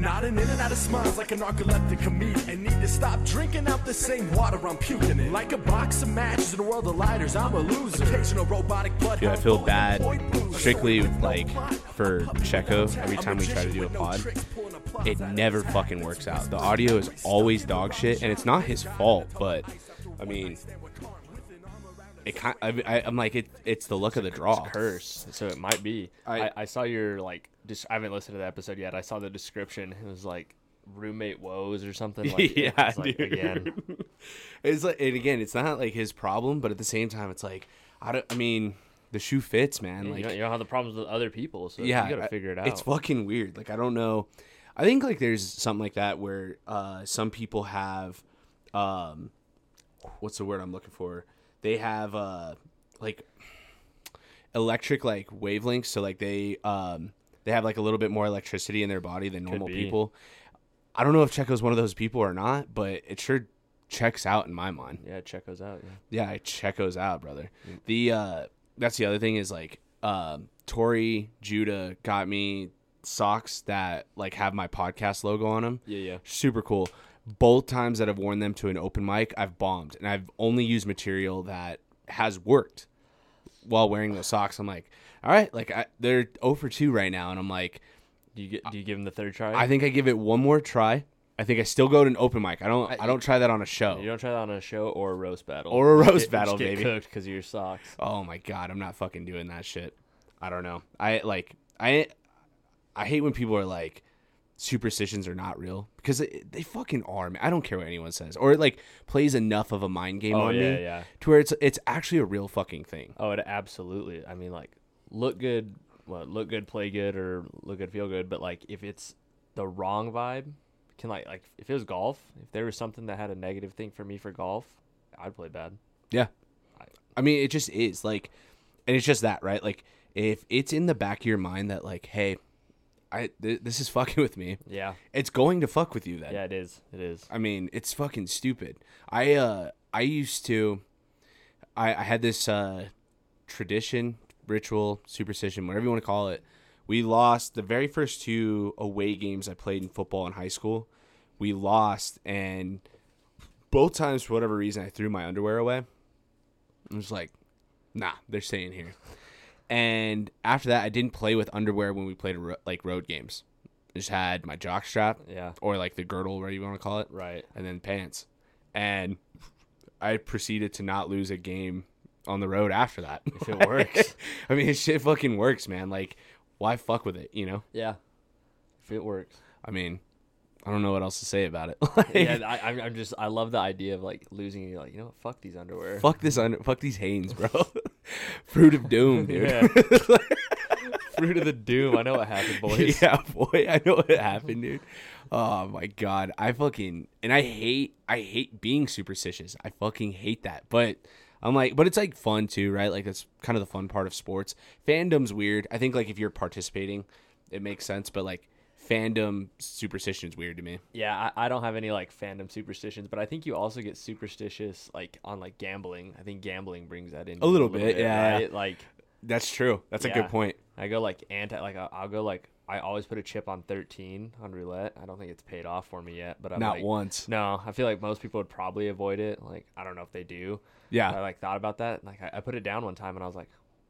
nodding in and out of smiles like a narcoleptic comedian. Need to stop drinking out the same water I'm puking in. Like a box of matches in a world of lighters, I'm a loser. Occasional robotic blood. Dude, I feel bad strictly like for Checo every time we try to do a pod. It never fucking works out. The audio is always dog shit, and it's not his fault. But I mean, it kind. I, I, I'm like, it, it's the luck of the draw. curse. So it might be. I- I, I, saw your like. Dis- I haven't listened to the episode yet. I saw the description. It was like roommate woes or something. Like, yeah, it's like, dude. Again, It's like, and again, it's not like his problem, but at the same time, it's like, I don't. I mean, the shoe fits, man. you, Like, don't, you don't have the problems with other people, so yeah, you gotta figure it out. It's fucking weird. Like I don't know. I think like there's something like that where uh, some people have, um, what's the word I'm looking for? They have uh, like electric like wavelengths. So like they um, they have like a little bit more electricity in their body than normal people. I don't know if Checo's one of those people or not, but it sure checks out in my mind. yeah, Checo's out. Yeah. Yeah, Checo's out, brother. The uh that's the other thing is like um Tori Judah got me socks that like have my podcast logo on them. Yeah, yeah. Super cool. Both times that I've worn them to an open mic, I've bombed and I've only used material that has worked while wearing those socks. I'm like, all right, like I, they're 0 for 2 right now and I'm like Do you get? Do you give them the third try? I think I give it one more try. I think I still go to an open mic. I don't I, don't try that on a show. you don't try that on a show or a roast battle Or a Just roast get- battle, just get baby. Cooked because of your socks. Oh my god, I'm not fucking doing that shit. I don't know. I like I I hate when people are like superstitions are not real because they, they fucking are. Man. I don't care what anyone says or it like plays enough of a mind game Oh on yeah, me yeah. to where it's it's actually a real fucking thing. Oh, it absolutely. I mean, like, look good, well, look good, play good, or look good, feel good. But like, if it's the wrong vibe, can like, like, if it was golf, if there was something that had a negative thing for me for golf, I'd play bad. Yeah. I mean, it just is like, and it's just that, right? Like, if it's in the back of your mind that, like, hey, I th- this is fucking with me, Yeah, it's going to fuck with you then. yeah, it is. It is. I mean, it's fucking stupid. I uh I used to I, I had this uh tradition, ritual, superstition, whatever you want to call it. We lost the very first two away games I played in football in high school. We lost and both times for whatever reason I threw my underwear away. I was like, nah, they're staying here. And after that, I didn't play with underwear when we played ro- like road games. I just had my jock strap Yeah, or like the girdle, whatever you want to call it, right. and then pants. And I proceeded to not lose a game on the road after that. If it works. I mean, shit fucking works, man. Like, why fuck with it, you know? Yeah, if it works. I mean, I don't know what else to say about it. Like, yeah, I, I'm, I'm just, I love the idea of like losing. You're like, you know what? Fuck these underwear. fuck this under, fuck these Hanes, bro. Fruit of doom, dude. Yeah. Fruit of the doom. I know what happened, boys. yeah, boy, I know what happened, dude. Oh my god, I fucking and I hate I hate being superstitious. I fucking hate that. But I'm like, but it's like fun too, right? Like that's kind of the fun part of sports. Fandom's weird. I think like if you're participating, it makes sense. But like fandom superstition is weird to me. Yeah, I, I don't have any like fandom superstitions, but I think you also get superstitious like on like gambling. I think gambling brings that in A little bit, yeah. right? Like That's true. That's a good point. I go like anti, like I'll, I'll go like I always put a chip on thirteen on roulette. I don't think it's paid off for me yet, but I'm Not like, once. No, I feel like most people would probably avoid it. Like I don't know if they do. Yeah. I like thought about that. Like I, I put it down one time, and I was like,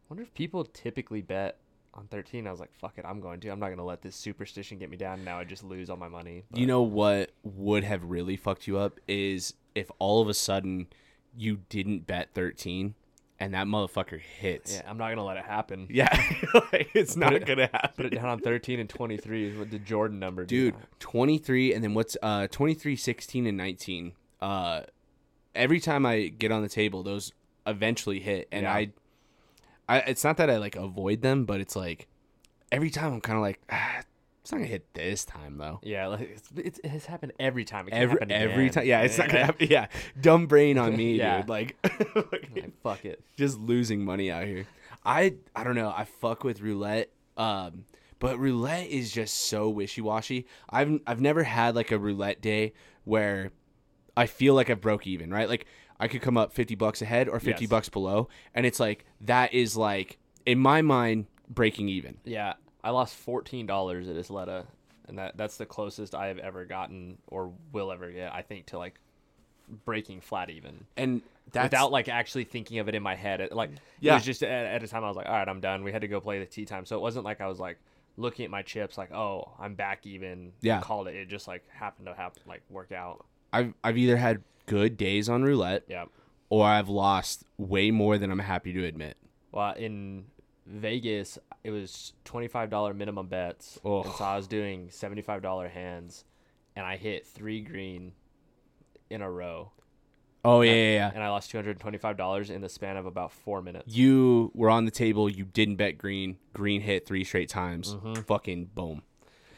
wonder if people typically bet on 13. I was like, fuck it, I'm going to. I'm not going to let this superstition get me down. And now I just lose all my money. You know what would have really fucked you up is if all of a sudden you didn't bet 13 and that motherfucker hits. Yeah, I'm not going to let it happen. Yeah, like, it's not it- gonna happen. Put it down on 13 and 23 is what the Jordan number, dude. Twenty three, and then what's uh 23, 16, and nineteen. Uh, every time I get on the table, those eventually hit, and Yeah. I, I, it's not that I like avoid them, but it's like every time I'm kind of like, ah, it's not gonna hit this time though. Yeah, like it's, it's, it's happened every time. It Every every time, yeah, it's not gonna happen. Yeah, dumb brain on me, Yeah. dude. Like, Like, fuck it. just losing money out here. I I don't know. I fuck with roulette. Um, but roulette is just so wishy washy. I've I've never had like a roulette day where I feel like I've broke even. Right, like I could come up fifty bucks ahead or fifty Yes. bucks below, and it's like that is like in my mind breaking even. Yeah, I lost $14 at Isleta and that that's the closest I have ever gotten or will ever get. I think to like breaking flat even And that's without like actually thinking of it in my head. It, like Yeah. it was just at, at a time I was like, all right, I'm done. We had to go play the tee time, so it wasn't like I was like looking at my chips like, oh, I'm back even. Yeah. called it. It just like happened to happen like work out. I've I've either had good days on roulette Yeah. or I've lost way more than I'm happy to admit. Well, in Vegas, it was twenty five dollar minimum bets, Oh. and so I was doing seventy five dollar hands, and I hit three green in a row, Oh yeah, yeah, yeah. and I lost two hundred twenty five dollars in the span of about four minutes. You were on the table. You didn't bet green. Green hit three straight times. Mm-hmm. Fucking boom.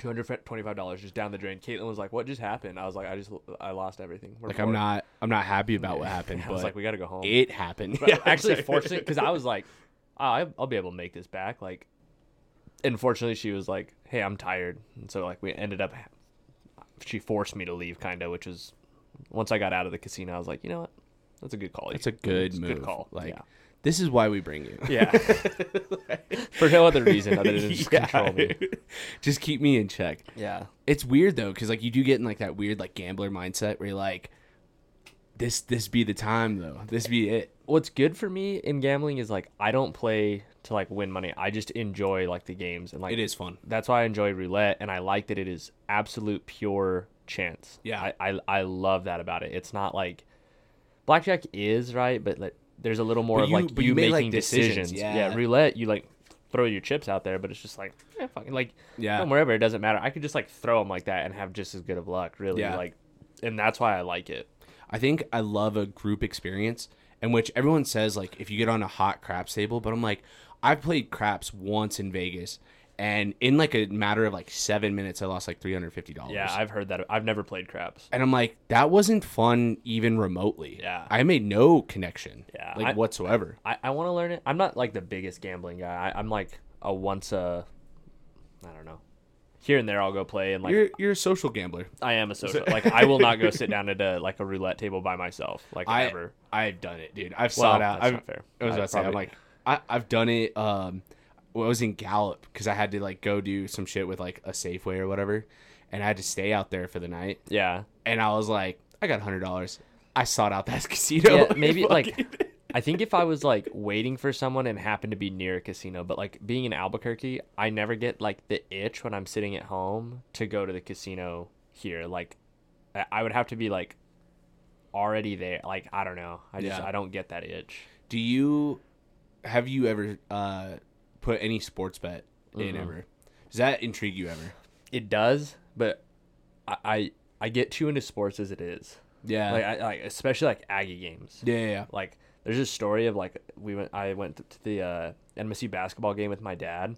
Two hundred twenty five dollars just down the drain. Caitlin was like, "What just happened?" I was like, "I just I lost everything." We're Like I'm not. I'm not happy about what happened. I but was like, "We got to go home." it happened. But actually, fortunate because I was like, oh, I'll be able to make this back. Like, unfortunately, she was like, "Hey, I'm tired," and so like we ended up. She forced me to leave, kind of, which was once I got out of the casino, I was like, you know what, that's a good call. It's a good It's move. good call. Like yeah, this is why we bring you. yeah. For no other reason other than just Yeah. control me. Just keep me in check. Yeah, It's weird though, because like you do get in like that weird like gambler mindset where you're like, this this be the time though. This be it. What's good for me in gambling is like I don't play to like win money. I just enjoy like the games and like It is fun. that's why I enjoy roulette, and I like that it is absolute pure chance. Yeah. I I, I love that about it. It's not like blackjack is right, but like there's a little more But of you- like you, you make, like, making decisions, decisions. yeah. roulette you like throw your chips out there, but it's just like eh, fucking like Yeah. wherever it doesn't matter. I could just like throw them like that and have just as good of luck. Really, Yeah. like, and that's why I like it. I think I love a group experience in which everyone says like if you get on a hot craps table, but I'm like I've played craps once in Vegas and in like a matter of like seven minutes I lost like three hundred fifty dollars. Yeah, I've heard that. I've never played craps. and I'm like that wasn't fun even remotely. Yeah. I made no connection. Yeah, like I- whatsoever. I, I want to learn it. I'm not like the biggest gambling guy. I, I'm like a once a, I don't know, here and there I'll go play and like you're you're a social gambler. I am a social. like I will not go sit down at a like a roulette table by myself. Like I ever. I've done it, dude. I've Well, sought out. that's I've, not fair. I was about to say, I'm like, I, I've done it. Um, when I was in Gallup because I had to like go do some shit with like a Safeway or whatever, and I had to stay out there for the night. Yeah. And I was like, I got hundred dollars. I sought out that casino. Yeah, maybe like I think if I was like waiting for someone and happened to be near a casino, but like being in Albuquerque, I never get like the itch when I'm sitting at home to go to the casino here. Like I- would have to be like already there. Like I don't know. I just Yeah. I don't get that itch. do you have you ever uh put any sports bet in ever? Does that intrigue you ever? It does, but I I, I get too into sports as it is. Yeah. Like I like especially like Aggie games. yeah, yeah, yeah. Like there's a story of like we went I went to the uh, NMSU basketball game with my dad,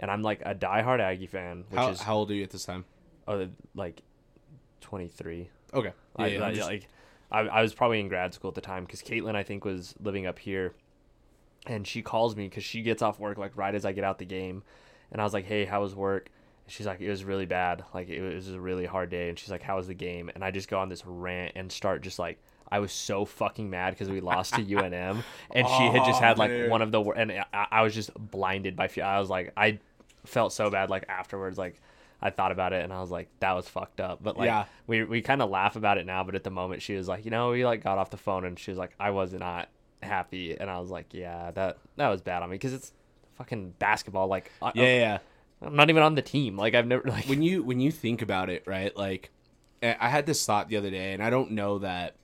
and I'm like a diehard Aggie fan, which How, is how old are you at this time? Oh, like 23. Okay. Yeah, I, yeah, I- just- like I, I was probably in grad school at the time because Caitlin I think was living up here, and she calls me because she gets off work like right as I get out the game, and I was like, hey, how was work? And she's like, it was really bad. Like it was a really hard day, and she's like, how was the game? And I just go on this rant and start just like. I was so fucking mad because we lost to UNM, and she had just oh, had like dude. one of the and I, I was just blinded by fear. I was like, I felt so bad like afterwards, like I thought about it and I was like, that was fucked up. But like, Yeah. we we kind of laugh about it now, but at the moment she was like, you know, we like got off the phone and she was like, I was not happy, and I was like, yeah, that that was bad on me because it's fucking basketball. Like, I, yeah, yeah, yeah. I'm not even on the team. Like, I've never like. when you when you think about it, right? Like, I I had this thought the other day, and I don't know that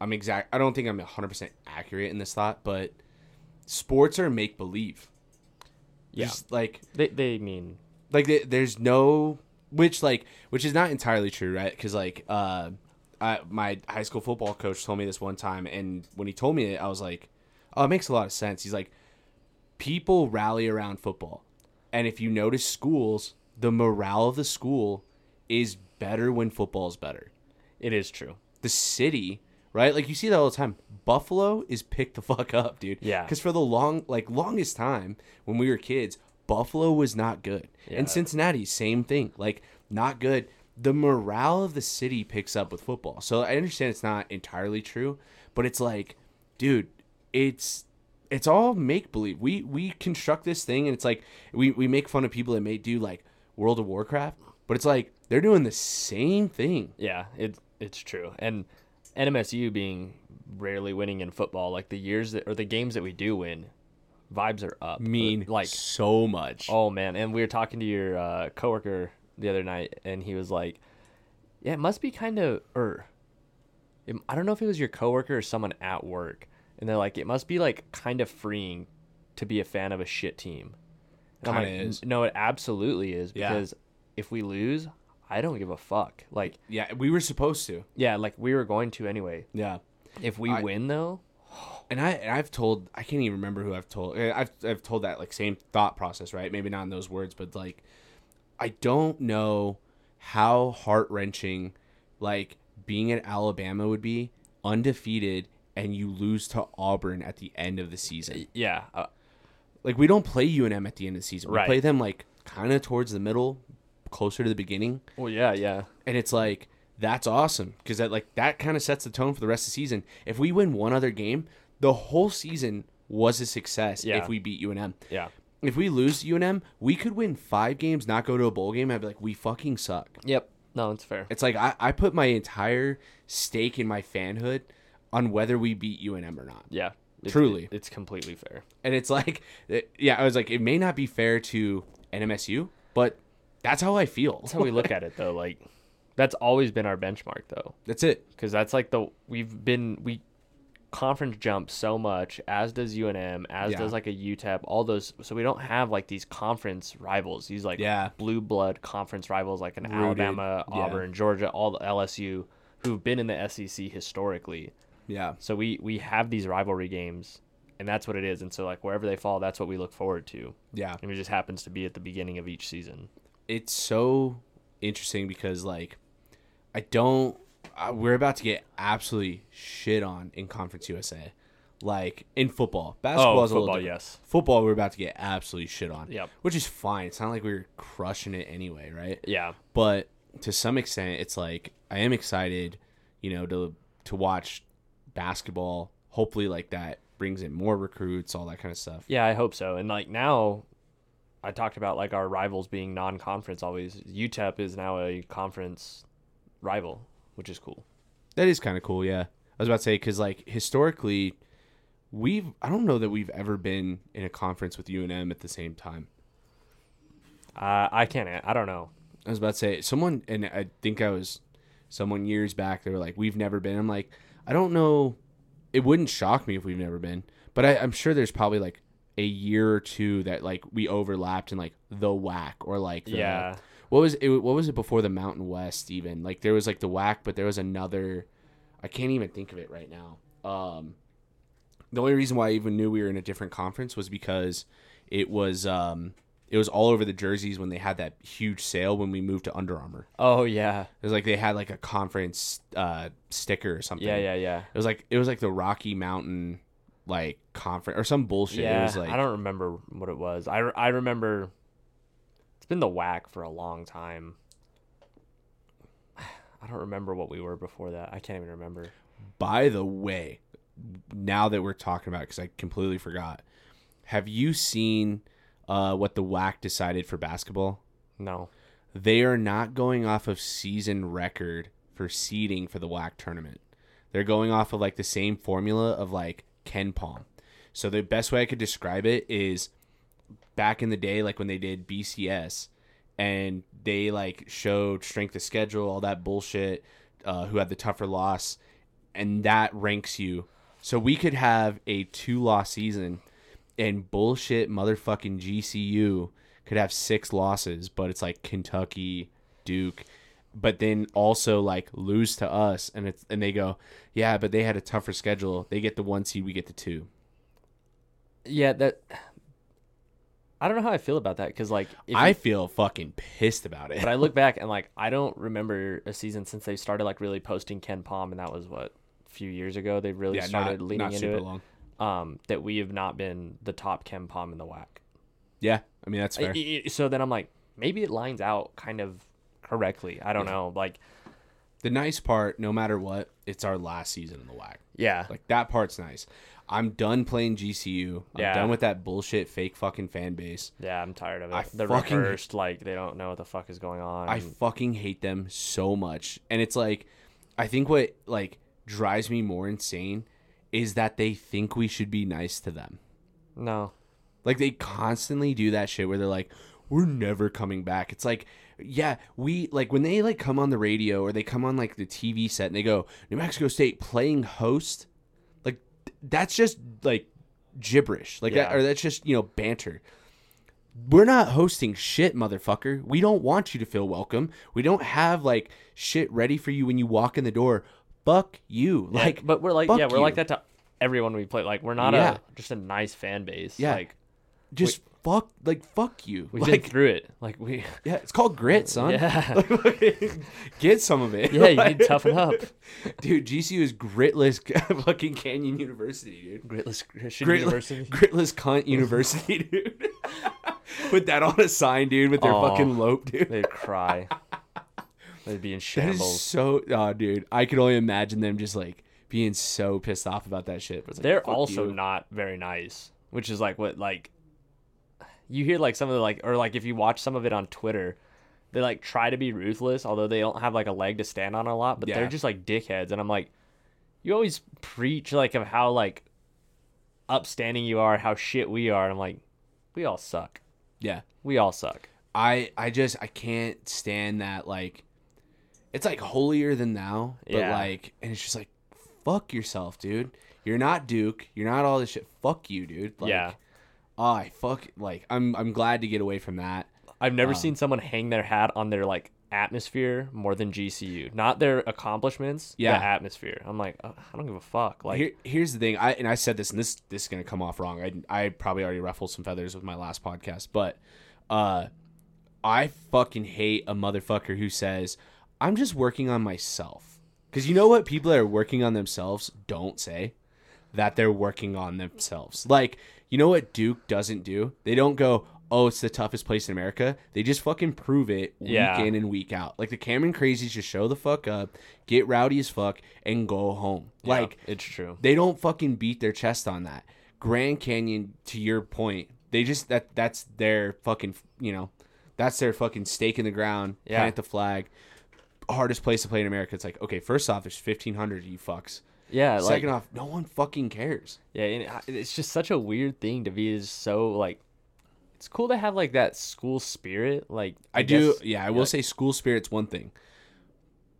I'm exact. I don't think I'm 100 percent accurate in this thought, but sports are make believe. Yeah. Just, like they they mean like the- there's no which like which is not entirely true, right? Because like uh, I, my high school football coach told me this one time, and when he told me it, I was like, oh, it makes a lot of sense. He's like, people rally around football, and if you notice schools, the morale of the school is better when football is better. it is true. The city, right? Like you see that all the time. Buffalo is picked the fuck up, dude. Yeah. Because for the long, like longest time when we were kids, Buffalo was not good, Yeah. and Cincinnati, same thing, like not good. The morale of the city picks up with football. So I understand it's not entirely true, but it's like, dude, it's it's all make believe. We we construct this thing, and it's like we we make fun of people that may do like World of Warcraft. But it's like they're doing the same thing. Yeah, it it's true. And NMSU being rarely winning in football, like the years that or the games that we do win, vibes are up. Mean like so much. oh man. And we were talking to your uh, coworker the other night, and he was like, "Yeah, it must be kind of or." it- I don't know if it was your coworker or someone at work, and they're like, "It must be like kind of freeing to be a fan of a shit team." Kinda like, is. No, it absolutely is Yeah. because if we lose, I don't give a fuck. Like, Yeah, we were supposed to. yeah, like we were going to anyway. Yeah. If we I- win though, And I and I've told I can't even remember who I've told eh, I've I've told that like same thought process right maybe not in those words but like I don't know how heart wrenching like being at Alabama would be undefeated and you lose to Auburn at the end of the season yeah, uh, like we don't play UNM at the end of the season we Right. play them like kind of towards the middle closer to the beginning well, yeah, yeah, and it's like that's awesome because that like that kind of sets the tone for the rest of the season. If we win one other game, the whole season was a success. Yeah. If we beat UNM, yeah, if we lose UNM, we could win five games, not go to a bowl game. I'd be like, we fucking suck. yep. No, it's fair. It's like I, I put my entire stake in my fanhood on whether we beat UNM or not. Yeah, it's, Truly. it's completely fair. And it's like, it- yeah, I was like, it may not be fair to NMSU, but that's how I feel. That's how we look at it though. Like, that's always been our benchmark though, That's it. because that's like the we've been we conference jump so much, as does UNM, as Yeah. does like a UTEP, all those. So we don't have like these conference rivals, these like Yeah. blue blood conference rivals like an Rooted, Alabama, yeah. Auburn, Georgia, all the LSU who've been in the SEC historically. Yeah. So we we have these rivalry games, and that's what it is. And so like wherever they fall, that's what we look forward to. Yeah. And it just happens to be at the beginning of each season. It's so interesting because like I don't uh, we're about to get absolutely shit on in Conference USA. Like in football. Basketball Oh, is a little football, different. yes. Football we're about to get absolutely shit on. Yep. Which is fine. It's not like we are crushing it anyway, right? Yeah. But to some extent it's like I am excited, you know, to to watch basketball. Hopefully like that brings in more recruits, all that kind of stuff. Yeah, I hope so. And like now, I talked about like our rivals being non-conference. Always UTEP is now a conference rival, which is cool. That is kind of cool, yeah. I was about to say because like historically, we've I don't know that we've ever been in a conference with UNM at the same time. Uh, I can't. I don't know. I was about to say someone, and I think I was someone years back. They were like, "We've never been." I'm like, I don't know. It wouldn't shock me if we've never been, but I, I'm sure there's probably like a year or two that like we overlapped in like the WAC or like the, Yeah. What was it? What was it before the Mountain West? Even like there was like the WAC, but there was another. I can't even think of it right now. Um, the only reason why I even knew we were in a different conference was because it was um it was all over the jerseys when they had that huge sale when we moved to Under Armour. Oh yeah. It was like they had like a conference uh sticker or something. Yeah. Yeah. Yeah. It was like it was like the Rocky Mountain like conference or some bullshit. Yeah. it was like I don't remember what it was. I, I remember. It's been the WAC for a long time. I don't remember what we were before that. I can't even remember. By the way, now that we're talking about because I completely forgot, have you seen uh, what the WAC decided for basketball? No. They are not going off of season record for seeding for the WAC tournament. They're going off of like the same formula of like KenPom. So the best way I could describe it is back in the day, like when they did BCS and they like showed strength of schedule, all that bullshit, uh, who had the tougher loss, and that ranks you. So we could have a two loss season and bullshit motherfucking GCU could have six losses, but it's like Kentucky, Duke, but then also like lose to us and it's and they go, Yeah, but they had a tougher schedule. They get the one seed, we get the two. Yeah. That. I don't know how I feel about that because like I you- feel fucking pissed about it. but I look back and like I don't remember a season since they started like really posting KenPom and that was what a few years ago they really yeah, started not, leaning not into super it. long. Um, that we have not been the top KenPom in the WAC. Yeah, I mean that's fair. I- So then I'm like maybe it lines out kind of correctly. I don't know. Like the nice part, no matter what, it's our last season in the WAC. Yeah. Like that part's nice. I'm done playing GCU. I'm Yeah. done with that bullshit fake fucking fan base. yeah, I'm tired of it. I They're fucking- reversed, like they don't know what the fuck is going on. I fucking hate them so much. And it's like I think what like drives me more insane is that they think we should be nice to them. no. Like they constantly do that shit where they're like, "We're never coming back." It's like, yeah, we like when they like come on the radio or they come on like the TV set and they go, "New Mexico State playing host." Like that's just like gibberish. Like that or that's just, you know, banter. We're not hosting shit, motherfucker. We don't want you to feel welcome. We don't have like shit ready for you when you walk in the door. Fuck you. Yeah, Like but we're like yeah, we're you. like that to everyone we play. Like we're not Yeah. a just a nice fan base. Yeah. Like just fuck like fuck you. we've like been through it. Like we Yeah, it's called grit, son. Yeah. Get some of it. Yeah, you need to toughen up. Dude, GCU is gritless fucking Canyon University, dude. Gritless Christian Grit- University. Gritless cunt university, dude. Put that on a sign, dude, with their Aw. fucking lope, dude. They'd cry. They'd be in That is so, oh, dude. I could only imagine them just like being so pissed off about that shit. But like, They're also you. not very nice, which is like what like you hear like some of the like or like if you watch some of it on Twitter, they like try to be ruthless, although they don't have like a leg to stand on a lot, but Yeah. they're just like dickheads and I'm like you always preach like of how like upstanding you are, how shit we are. And I'm like we all suck. Yeah. We all suck. I I just I can't stand that like it's like holier than thou, but Yeah. like and it's just like fuck yourself, dude. You're not Duke. You're not all this shit. Fuck you, dude. Like, Yeah. I fuck like I'm I'm glad to get away from that. I've never Um, seen someone hang their hat on their like atmosphere more than GCU. Not their accomplishments, Yeah. the atmosphere. I'm like, oh, I don't give a fuck. Like, Here, here's the thing. I and I said this, and this this is gonna come off wrong. I I probably already ruffled some feathers with my last podcast, but uh, I fucking hate a motherfucker who says I'm just working on myself. Because you know what people that are working on themselves don't say that they're working on themselves. Like you know what Duke doesn't do? They don't go. Oh, it's the toughest place in America. They just fucking prove it week Yeah. in and week out. Like the Cameron Crazies just show the fuck up, get rowdy as fuck, and go home. yeah, Like it's true. they don't fucking beat their chest on that. Grand Canyon, to your point, they just that that's their fucking you know, that's their fucking stake in the ground. Yeah. Plant the flag. Hardest place to play in America. It's like okay, first off, there's fifteen hundred you fucks. Yeah, like, Second off, no one fucking cares. yeah, and it's just such a weird thing to be so like. It's cool to have like that school spirit, like I, do. guess- Yeah, I will say school spirit's one thing.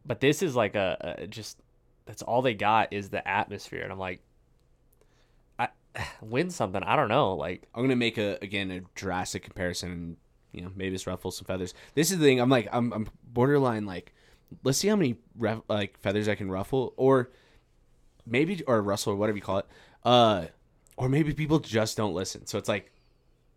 but this is like a, a just that's all they got is the atmosphere, and I'm like, I win something. I don't know, like I'm gonna make a again a drastic comparison, and you know maybe this ruffles some feathers. This is the thing. I'm like I'm I'm borderline like, let's see how many ref, like feathers I can ruffle, or maybe or Russell or whatever you call it. Uh, or maybe people just don't listen. So it's like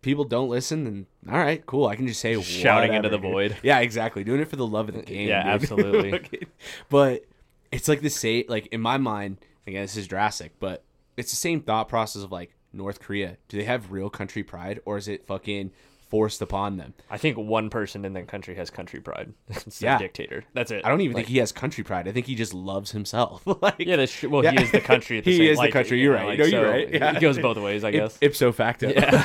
people don't listen, and all right, cool. I can just say Shouting into whatever. the void. Yeah, exactly. Doing it for the love of the game. Yeah, dude. absolutely. but it's like the same. Like in my mind, again, this is drastic, but it's the same thought process of like North Korea. Do they have real country pride, or is it fucking forced upon them? I think one person in that country has country pride. it's Yeah. dictator. That's it. I don't even Like, think he has country pride. I think he just loves himself. like, Yeah, that's. Well, Yeah. he is the country. At the He same, is the country. you You're know, right. like, No, you're so right. Yeah. It goes both ways, I guess. ipso facto. Yeah.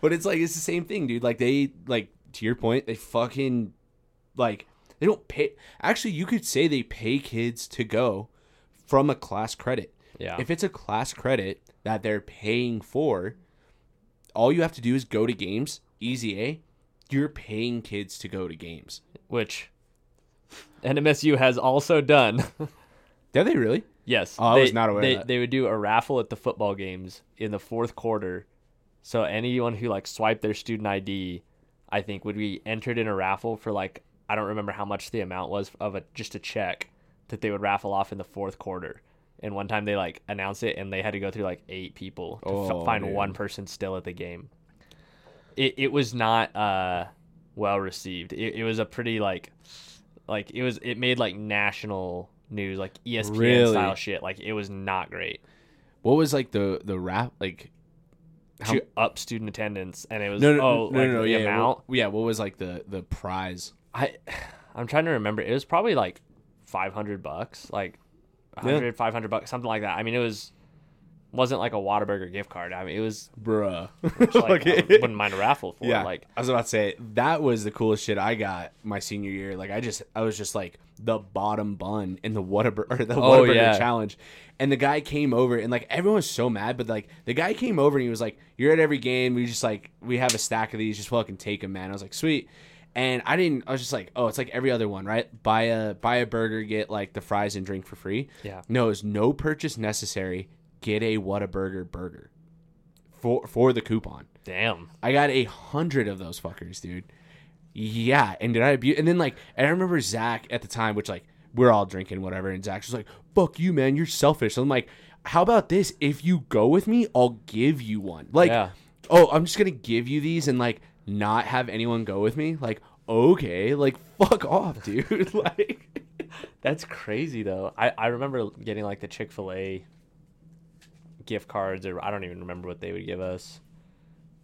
but it's like it's the same thing, dude. Like they like to your point, they fucking like they don't pay. Actually, you could say they pay kids to go from a class credit. Yeah. If it's a class credit that they're paying for, all you have to do is go to games. Easy A. You're paying kids to go to games. Which NMSU has also done. Did they really? yes. Oh, I they, was not aware of They, they would do a raffle at the football games in the fourth quarter. So anyone who like swiped their student ID, I think would be entered in a raffle for like I don't remember how much the amount was of a just a check that they would raffle off in the fourth quarter. And one time they like announced it and they had to go through like eight people to f- Oh, find dude. one person still at the game. It it was not uh well received. It, it was a pretty like like it was it made like national news like ESPN Really? style shit. Like it was not great. What was like the the rap like? How- to up student attendance and it was No, no, oh no, like no, no, the yeah, amount. What, yeah, what was like the the prize? I I'm trying to remember. It was probably like 500 bucks, like Yeah. 500 bucks, something like that. I mean, it was wasn't like a Whataburger gift card. I mean, it was Bruh. like I wouldn't mind a raffle for. Yeah, it. Like I was about to say that was the coolest shit I got my senior year. Like I just, I was just like the bottom bun in the Whataburger or the Oh, Whataburger yeah. challenge, and the guy came over and like everyone was so mad, but like the guy came over and he was like, "You're at every game. We just like we have a stack of these. Just fucking take them, man." I was like, "Sweet." And I didn't. I was just like, "Oh, it's like every other one, right? Buy a buy a burger, get like the fries and drink for free." Yeah. No, it's no purchase necessary. Get a Whataburger burger burger for for the coupon. damn. I got a hundred of those fuckers, dude. Yeah, and did I abuse? And then like, and I remember Zach at the time, which like we're all drinking whatever, and Zach was like, "Fuck you, man, you're selfish." I'm like, "How about this? If you go with me, I'll give you one." Like, Yeah. oh, I'm just gonna give you these and like not have anyone go with me. Like, okay, like fuck off, dude. like, That's crazy though. I, I remember getting like the Chick fil A gift cards or I don't even remember what they would give us.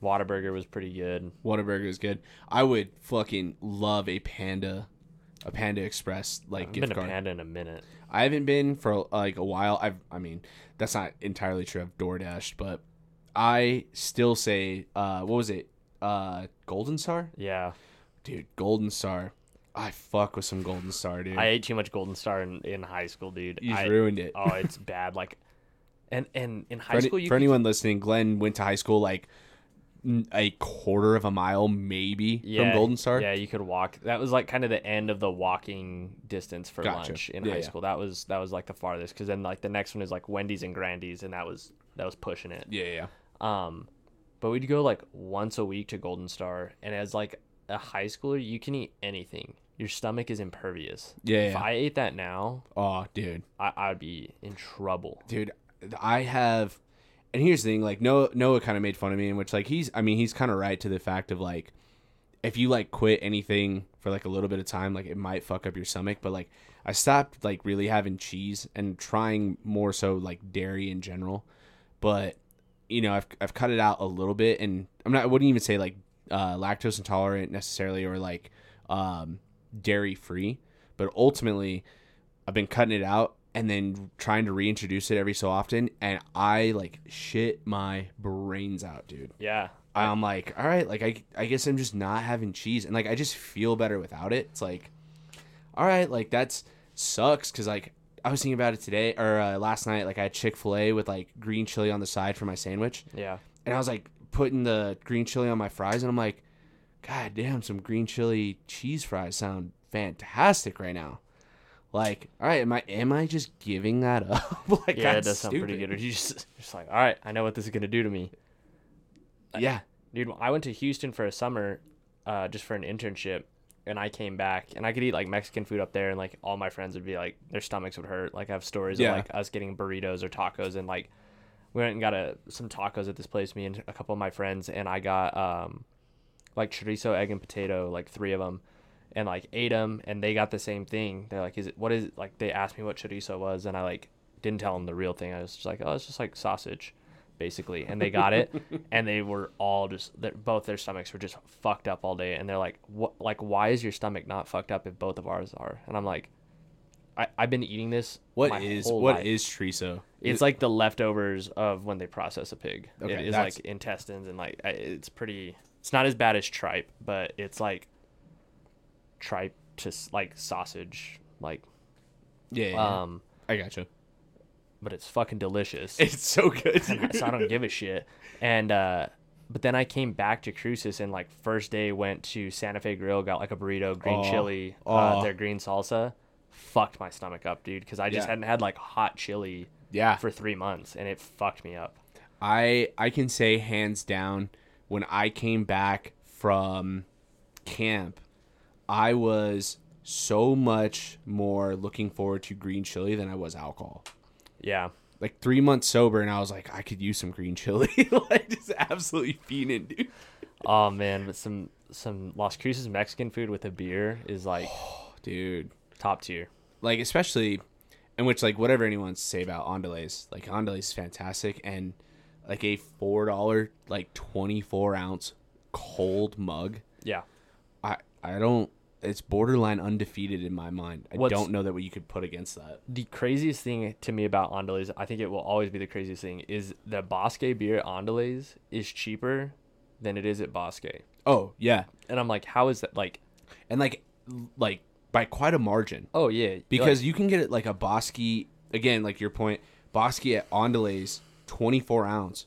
Whataburger was pretty good. Whataburger is good. I would fucking love a Panda, a Panda Express like I've gift been a card. panda in a minute. I haven't been for like a while. I've, I mean, that's not entirely true. I've DoorDashed, but I still say, uh, what was it? Uh, Golden Star, Yeah. Dude. Golden Star. I fuck with some Golden Star, dude. I ate too much Golden Star in, in high school, dude. you I, ruined it. oh, it's bad. Like, and and in for, high any- school, you for anyone listening, Glenn went to high school like a quarter of a mile, maybe from Golden Star. Yeah, you could walk. That was like kind of the end of the walking distance for Gotcha. lunch in Yeah, high yeah. school. That was that was like the farthest because then like the next one is like Wendy's and Grandy's, and that was that was pushing it. yeah, yeah. Um, but we'd go like once a week to Golden Star, and as like a high schooler, you can eat anything. Your stomach is impervious. Yeah, If yeah. I ate that now, Oh, dude. I, I'd be in trouble. dude i have and here's the thing like noah noah kind of made fun of me in which like he's i mean he's kind of right to the fact of like if you like quit anything for like a little bit of time like it might fuck up your stomach but like i stopped like really having cheese and trying more so like dairy in general but you know i've, I've cut it out a little bit and i'm not i wouldn't even say like uh, lactose intolerant necessarily or like um, dairy free but ultimately I've been cutting it out and then trying to reintroduce it every so often, and I like shit my brains out, dude. Yeah. I'm like, all right, like I, I guess I'm just not having cheese, and like I just feel better without it. It's like, all right, like that's sucks because like I was thinking about it today or uh, last night. Like I had Chick Fil A with like green chili on the side for my sandwich, Yeah. and I was like putting the green chili on my fries, and I'm like, God damn, some green chili cheese fries sound fantastic right now. Like, all right, am I am I just giving that up? like, Yeah, it that's does sound pretty good. Or you just just like, all right, I know what this is gonna do to me. Yeah, dude i went to houston for a summer uh, just for an internship and i came back and i could eat like mexican food up there and like all my friends would be like their stomachs would hurt like i have stories Yeah. of like us getting burritos or tacos and like we went and got a some tacos at this place me and a couple of my friends and i got um like chorizo egg and potato like three of them and like ate them and they got the same thing. They're like is it what is it like they asked me what chorizo was and i like didn't tell them the real thing. I was just like oh it's just like sausage basically and they got it and they were all just their- both their stomachs were just fucked up all day and they're like what like why is your stomach not fucked up if both of ours are? And i'm like I, i've been eating this what is what life. is chorizo? it's like the leftovers of when they process a pig Okay, it is that's- like intestines and like I- it's pretty it's not as bad as tripe but it's like tripe to s- like sausage like yeah, yeah, yeah. um I gotcha. but it's fucking delicious It's so good. so I don't give a shit. And uh, but then I came back to Cruces and like first day went to Santa Fe Grill, got like a burrito, green Oh, chili, oh. uh, their green salsa. Fucked my stomach up, dude, because I just Yeah. hadn't had like hot chili yeah, for three months, and it fucked me up. I I can say hands down when I came back from camp, I was so much more looking forward to green chili than I was alcohol. Yeah, Like three months sober, and I was like, I could use some green chili. like just absolutely fiending, dude. oh man, but some some Las Cruces Mexican food with a beer is like Dude, top tier. like especially in which like whatever anyone wants to say about Andales, like Andales is fantastic, and like a four dollar like twenty four ounce cold mug. Yeah, I I don't it's borderline undefeated in my mind. I What's- don't know that what you could put against that. the craziest thing to me about Andales, I think it will always be the craziest thing, is the Bosque beer at Andales is cheaper than it is at Bosque. Oh yeah, And I'm like, how is that? Like, and like like by quite a margin oh yeah, because like, you can get it like a Bosque again, like your point, Bosque at Andales, twenty four ounce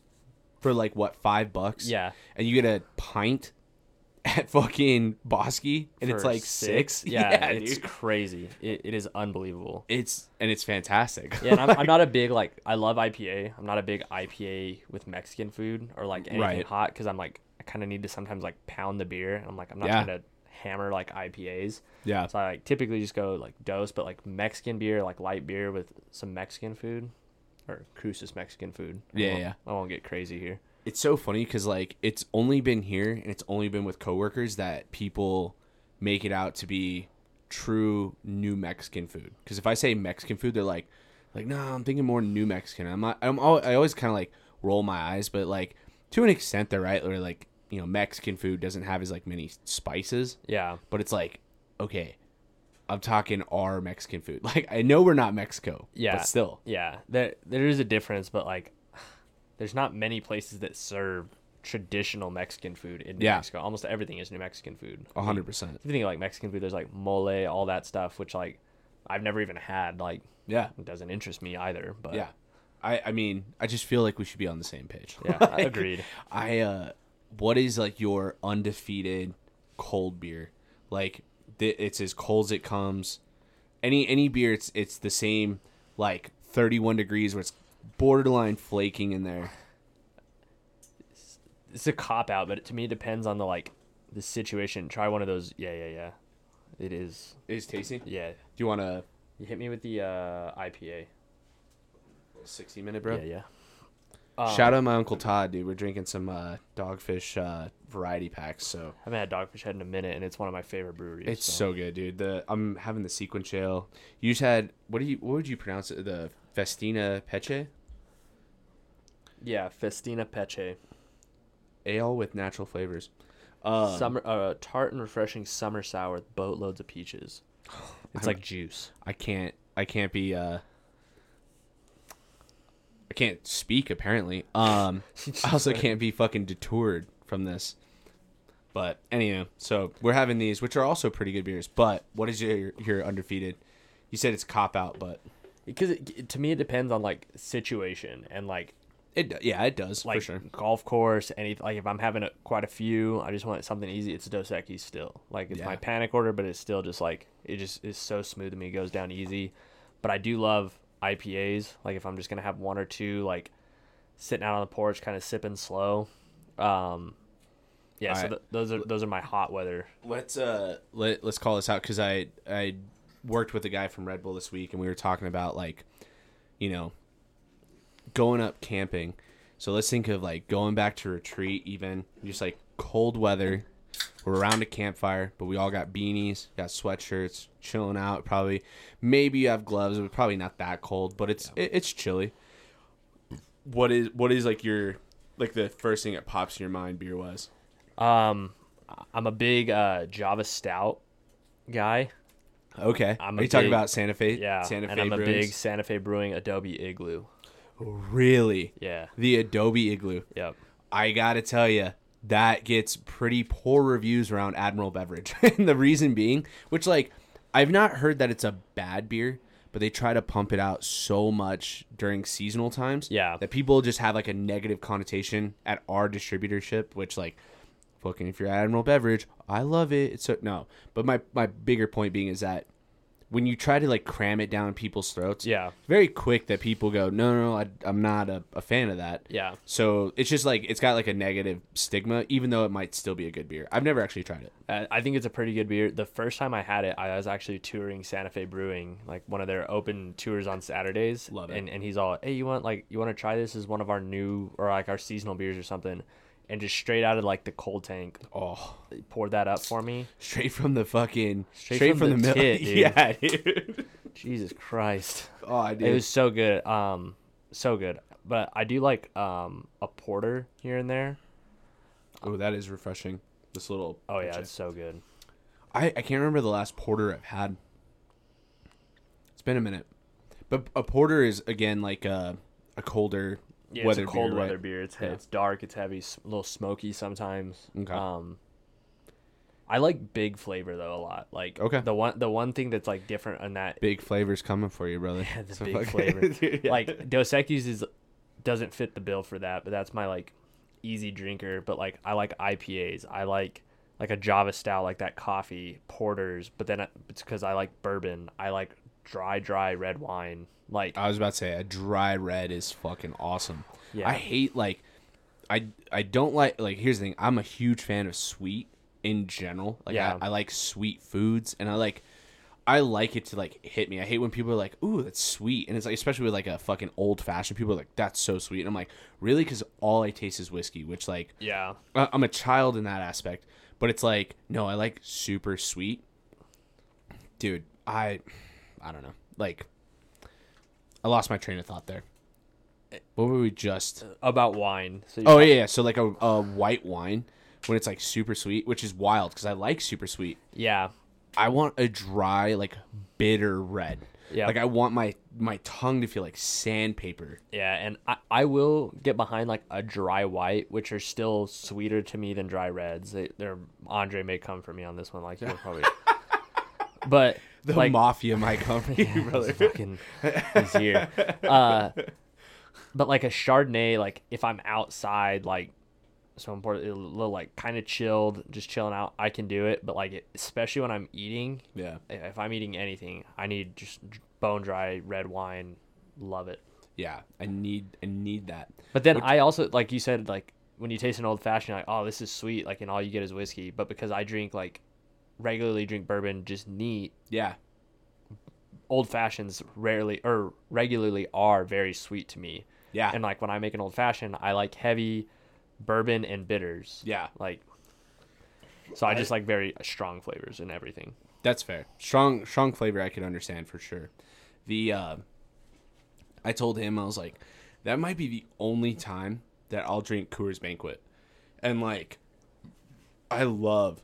for like what five bucks. Yeah. and you get a pint at fucking Bosque, and it's like six. Yeah, it's dude. crazy. It, it is unbelievable. it's and it's fantastic. Yeah, and I'm, I'm not a big like I love IPA. I'm not a big IPA with Mexican food or like anything Right. hot because I'm like I kind of need to sometimes like pound the beer. I'm like I'm not Yeah. trying to hammer like IPAs. yeah, So I like typically just go like Dos, but like Mexican beer, like light beer with some Mexican food or Cruces Mexican food. I Yeah, won't- yeah. I won't get crazy here. it's so funny because like it's only been here and it's only been with coworkers that people make it out to be true new Mexican food. Because if I say Mexican food, they're like, like no, I'm thinking more New Mexican. I'm not, I'm I always kind of like roll my eyes, but like to an extent, they're right. Or like you know, Mexican food doesn't have as like many spices, Yeah, but it's like okay. I'm talking our Mexican food. Like I know we're not Mexico, yeah, but still, yeah. There there is a difference, but like there's not many places that serve traditional Mexican food in New Yeah. Mexico. Almost everything is New Mexican food. hundred percent. If you think of, like Mexican food, there's like mole, all that stuff, which like I've never even had. Like Yeah, it doesn't interest me either. But yeah. I I mean, I just feel like we should be on the same page. yeah, Like, agreed. I uh what is like your undefeated cold beer? Like th- it's as cold as it comes. Any any beer it's it's the same like 31 degrees where it's borderline flaking in there. It's a cop out, but to me it depends on the like the situation. Try one of those. Yeah, yeah, yeah. It is. Is tasty? Yeah. Do you want to? You hit me with the uh, IPA. 60 minute, bro? Yeah, yeah. Um, Shout out to my uncle Todd, dude. We're drinking some uh, dogfish uh, variety packs, so I haven't had Dogfish Head in a minute, and it's one of my favorite breweries. it's so good, dude. The I'm having the SeaQuench ale. You just had what do you what would you pronounce it? The Festina Peche yeah. Festina Peche, ale with natural flavors. Um, summer, uh, tart and refreshing summer sour with boatloads of peaches. It's I'm- like juice. I can't I can't be uh can't speak apparently. Um I also can't be fucking detoured from this. But anyhow, so we're having these which are also pretty good beers. But what is your your undefeated? You said it's cop out, but Because it, to me, it depends on like situation and like it yeah, it does like for sure. golf course. Any like if I'm having a, quite a few, I just want something easy. It's Dos Equis still. Like it's my panic order, but it's still just like it just is so smooth to me. It goes down easy. But I do love IPAs. Like if I'm just gonna have one or two, like sitting out on the porch, kind of sipping slow. Um, yeah. So Alright. th- those are those are my hot weather. Let's uh let let's call this out because I I worked with a guy from Red Bull this week and we were talking about like, you know, going up camping. So let's think of like going back to retreat, even just like cold weather. We're around a campfire, but we all got beanies, got sweatshirts, chilling out. Probably, maybe you have gloves. It's probably not that cold, but it's it, it's chilly. What is what is like your like the first thing that pops in your mind beer was? Um, I'm a big uh, Java Stout guy. Okay, I'm are you talking about Santa Fe? Yeah, Santa Fe and I'm a big Santa Fe Brewing Adobe Igloo. Really? Yeah. The Adobe Igloo. Yep. I gotta tell you, that gets pretty poor reviews around Admiral Beverage. and the reason being, which like, I've not heard that it's a bad beer, but they try to pump it out so much during seasonal times. Yeah. That people just have like a negative connotation at our distributorship, which like, fucking if you're Admiral Beverage, I love it. It's so no. But my my bigger point being is that when you try to like cram it down people's throats, Yeah. very quick that people go, no, no, no I, I'm not a, a fan of that. Yeah. So it's just like it's got like a negative stigma, even though it might still be a good beer. I've never actually tried it. Uh, I think it's a pretty good beer. The first time I had it, I was actually touring Santa Fe Brewing, like one of their open tours on Saturdays. Love it. And and he's all, "Hey, you want like you want to try this as one of our new or like our seasonal beers or something?" And just straight out of like the cold tank, Oh, he poured that up for me. straight from the fucking Straight from the middle. tit, dude. yeah, dude. Jesus Christ. Oh, I did. It was so good. Um so good. But I do like um a porter here and there. oh, that is refreshing. This little. Oh yeah, it's so good. I I can't remember the last porter I've had. It's been a minute, but a porter is again like a a colder Yeah, weather it's a cold beer, right? weather beer. It's Yeah. it's dark. It's heavy. A little smoky sometimes. Okay. Um, I like big flavor though a lot. Like Okay. the one the one thing that's like different on that Big flavors coming for you, brother. Yeah, the So big fuck- flavor. Dude, yeah. like Dos Equis is doesn't fit the bill for that, but that's my like easy drinker. But like I like IPAs. I like like a Java style like that coffee porters. But then it's because I like bourbon. I like dry dry red wine. Like I was about to say a dry red is fucking awesome. Yeah. I hate like I I don't like like here's the thing. I'm a huge fan of sweet in general. Like Yeah. I, I like sweet foods and I like I like it to like hit me. I hate when people are like, "Ooh, that's sweet," and it's like, especially with like a fucking old fashioned. People are like, "That's so sweet," and I'm like, "Really?" Because all I taste is whiskey, which like yeah, I- I'm a child in that aspect, but it's like no, I like super sweet. Dude, I I don't know. Like I lost my train of thought there. What were we just about wine. So Oh yeah, yeah, so like a, a white wine when it's like super sweet, which is wild cuz I like super sweet. yeah, I want a dry like bitter red. Yeah. Like I want my my tongue to feel like sandpaper. yeah. And I I will get behind like a dry white, which are still sweeter to me than dry reds. They, they're Andre may come for me on this one. Like you'll probably. But The like, mafia might come for you, brother. He's fucking he's here. Uh, but like a Chardonnay, like if I'm outside, like so important, a little like kind of chilled, just chilling out, I can do it. But like especially when I'm eating, Yeah. if I'm eating anything, I need just bone dry red wine. Love it. Yeah, I need I need that. But then I also like you said like when you taste an old fashioned, like oh this is sweet, like and all you get is whiskey. But because I drink like regularly drink bourbon just neat, Yeah. old fashions rarely or regularly are very sweet to me. Yeah. And like when I make an old fashioned, I like heavy bourbon and bitters. Yeah. Like so I just like very strong flavors and everything. That's fair. Strong strong flavor I could understand for sure. The uh I told him I was like that might be the only time that I'll drink Coors Banquet. And like I love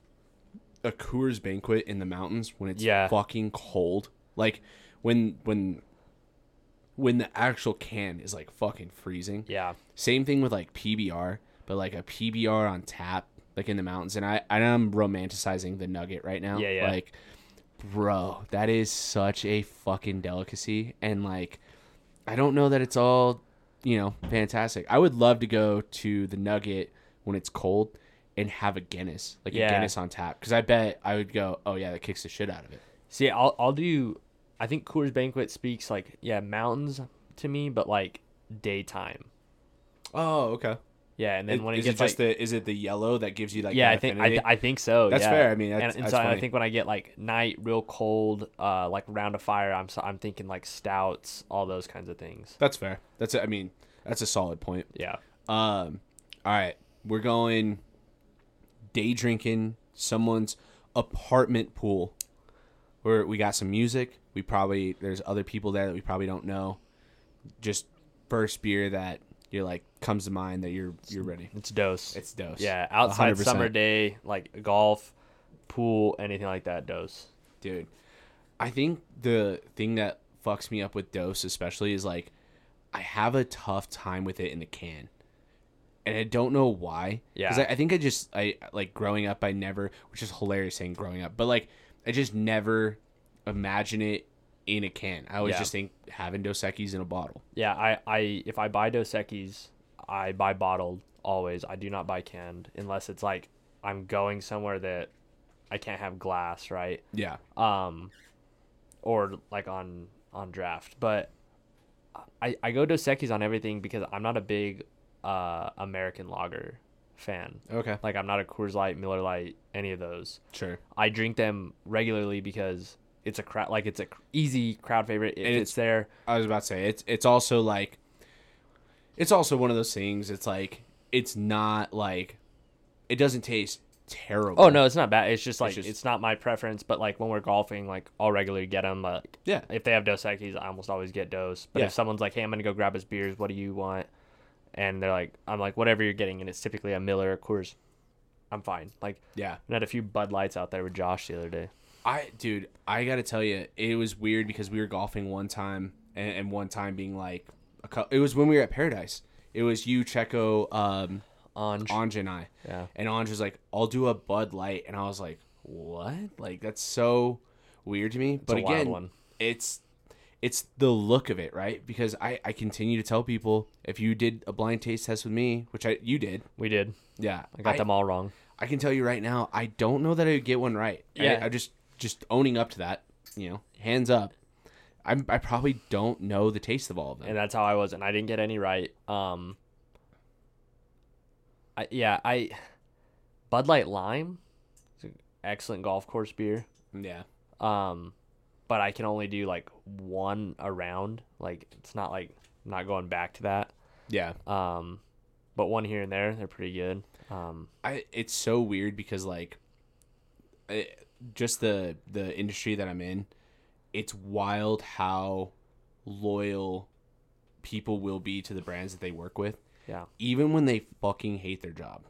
a Coors Banquet in the mountains when it's Yeah. fucking cold. Like when when when the actual can is like fucking freezing. Yeah. Same thing with like PBR, but like a PBR on tap, like in the mountains. And I, know I'm romanticizing the nugget right now. Yeah, yeah. Like, bro, that is such a fucking delicacy. And like, I don't know that it's all, you know, fantastic. I would love to go to the nugget when it's cold and have a Guinness, like Yeah. a Guinness on tap. Cause I bet I would go, oh yeah, that kicks the shit out of it. See, I'll I'll do I think Coors Banquet speaks like yeah, mountains to me, but like daytime. Oh, okay. Yeah, and then when it is gets it just like, the is it the yellow that gives you like yeah, I think I, I think so. That's yeah. fair. I mean, that's- and, and that's so I think when I get like night, real cold, uh, like round of fire, I'm so, I'm thinking like stouts, all those kinds of things. That's fair. That's I mean, that's a solid point. Yeah, Um, all right, we're going day drinking someone's apartment pool. Where we got some music. We probably there's other people there that we probably don't know. Just first beer that you're like comes to mind that you're you're ready. it's Dos. It's Dos. yeah, outside 100%. summer day, like golf, pool, anything like that. Dos. dude. I think the thing that fucks me up with Dos especially is like I have a tough time with it in the can. And I don't know why. Because Yeah. I, I think I just I like growing up I never which is hilarious saying growing up, but like I just never imagine it in a can. I always Yeah. just think having Dos Equis in a bottle. Yeah, I, I if I buy Dos Equis, I buy bottled always. I do not buy canned unless it's like I'm going somewhere that I can't have glass, right? Yeah. Um, or like on on draft. But I I go Dos Equis on everything because I'm not a big uh American lager fan. Okay. Like I'm not a Coors Light, Miller Lite, any of those. Sure. I drink them regularly because it's a crowd like it's a easy crowd favorite. If it's it's- there, I was about to say it's it's also like it's also one of those things. It's like it's not like it doesn't taste terrible. Oh no, it's not bad. It's just like it's, just- not my preference. But like when we're golfing, like I'll regularly get them. Like Yeah. if they have Dos Equis, I almost always get Dos. But Yeah. if someone's like, "Hey, I'm gonna go grab his beers. What do you want?" And they're like, "I'm like whatever you're getting," and it's typically a Miller or Coors. I'm fine. Like Yeah. I had a few Bud Lights out there with Josh the other day. I dude, I gotta tell you, it was weird because we were golfing one time, and, and one time being like, a, cou- it was when we were at Paradise. It was you, Checo, um, On Anj, and I. Yeah. And Anj was like, "I'll do a Bud Light," and I was like, "What? Like that's so weird to me." but a wild again, one. it's it's the look of it, right? Because I I continue to tell people if you did a blind taste test with me, which I you did, we did. yeah, I got them all wrong. I can tell you right now, I don't know that I would get one right. Yeah. I, I just just owning up to that, you know, hands up. I'm, I probably don't know the taste of all of them. and that's how I was, and I didn't get any right. Um, I yeah, I Bud Light Lime, it's an excellent golf course beer. yeah, Um, but I can only do like one around. Like it's not like I'm not going back to that. yeah. Um, but one here and there, they're pretty good. Um, I it's so weird because like, I, just the the industry that I'm in, it's wild how loyal people will be to the brands that they work with, yeah, even when they fucking hate their job.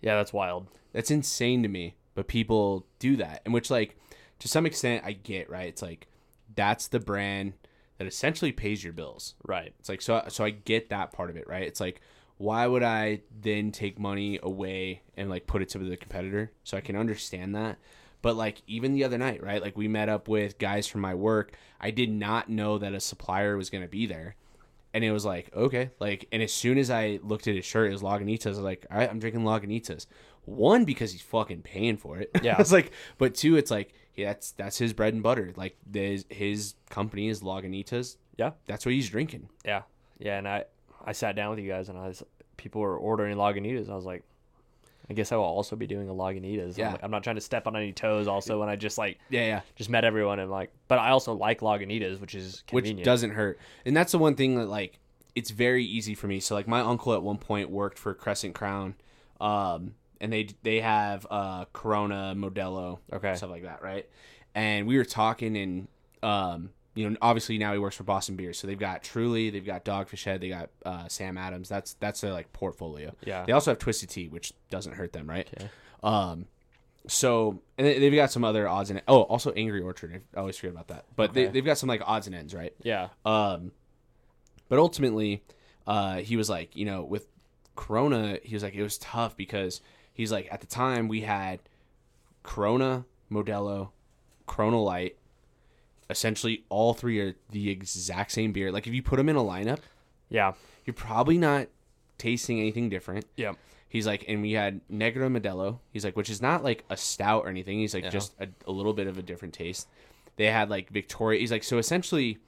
yeah, that's wild. That's insane to me. But people do that, and which like to some extent I get right. It's like that's the brand that essentially pays your bills. Right. It's like so so I get that part of it, right? It's like why would I then take money away and like put it to the competitor? So I can understand that. But like even the other night, right? Like we met up with guys from my work. I did not know that a supplier was going to be there. And it was like, okay, like and as soon as I looked at his shirt, it was Lagunitas, I was like, all right, I'm drinking Lagunitas. One because he's fucking paying for it. Yeah. it's like, but two, it's like, that's that's his bread and butter. Like his his company is Lagunitas. Yeah. That's what he's drinking. Yeah. Yeah. And I, I sat down with you guys and I was, people were ordering Lagunitas. I was like, I guess I will also be doing a Lagunitas. Yeah. I'm, like- I'm not trying to step on any toes also when I just like, Yeah, yeah. just met everyone and like, but I also like Lagunitas, which is convenient. which doesn't hurt. And that's the one thing that like it's very easy for me. So like my uncle at one point worked for Crescent Crown, um, and they they have uh, Corona, Modelo, Okay. stuff like that, right? And we were talking, and um, you know, obviously now he works for Boston Beer, so they've got Truly, they've got Dogfish Head, they got uh, Sam Adams. That's that's their like portfolio. Yeah. They also have Twisted Tea, which doesn't hurt them, right? Okay. Um, so and they- they've got some other odds and oh, also Angry Orchard. I always forget about that, but they they've got some like odds and ends, right? Yeah. Um, but ultimately, uh, he was like, you know, with Corona, he was like, it was tough because he's like, at the time we had Corona, Modelo, Corona Light. Essentially, all three are the exact same beer. Like, if you put them in a lineup, Yeah. you're probably not tasting anything different. Yeah. He's like, and we had Negra Modelo. He's like, which is not like a stout or anything. He's like Yeah. just a, a little bit of a different taste. They had like Victoria. He's like, so essentially,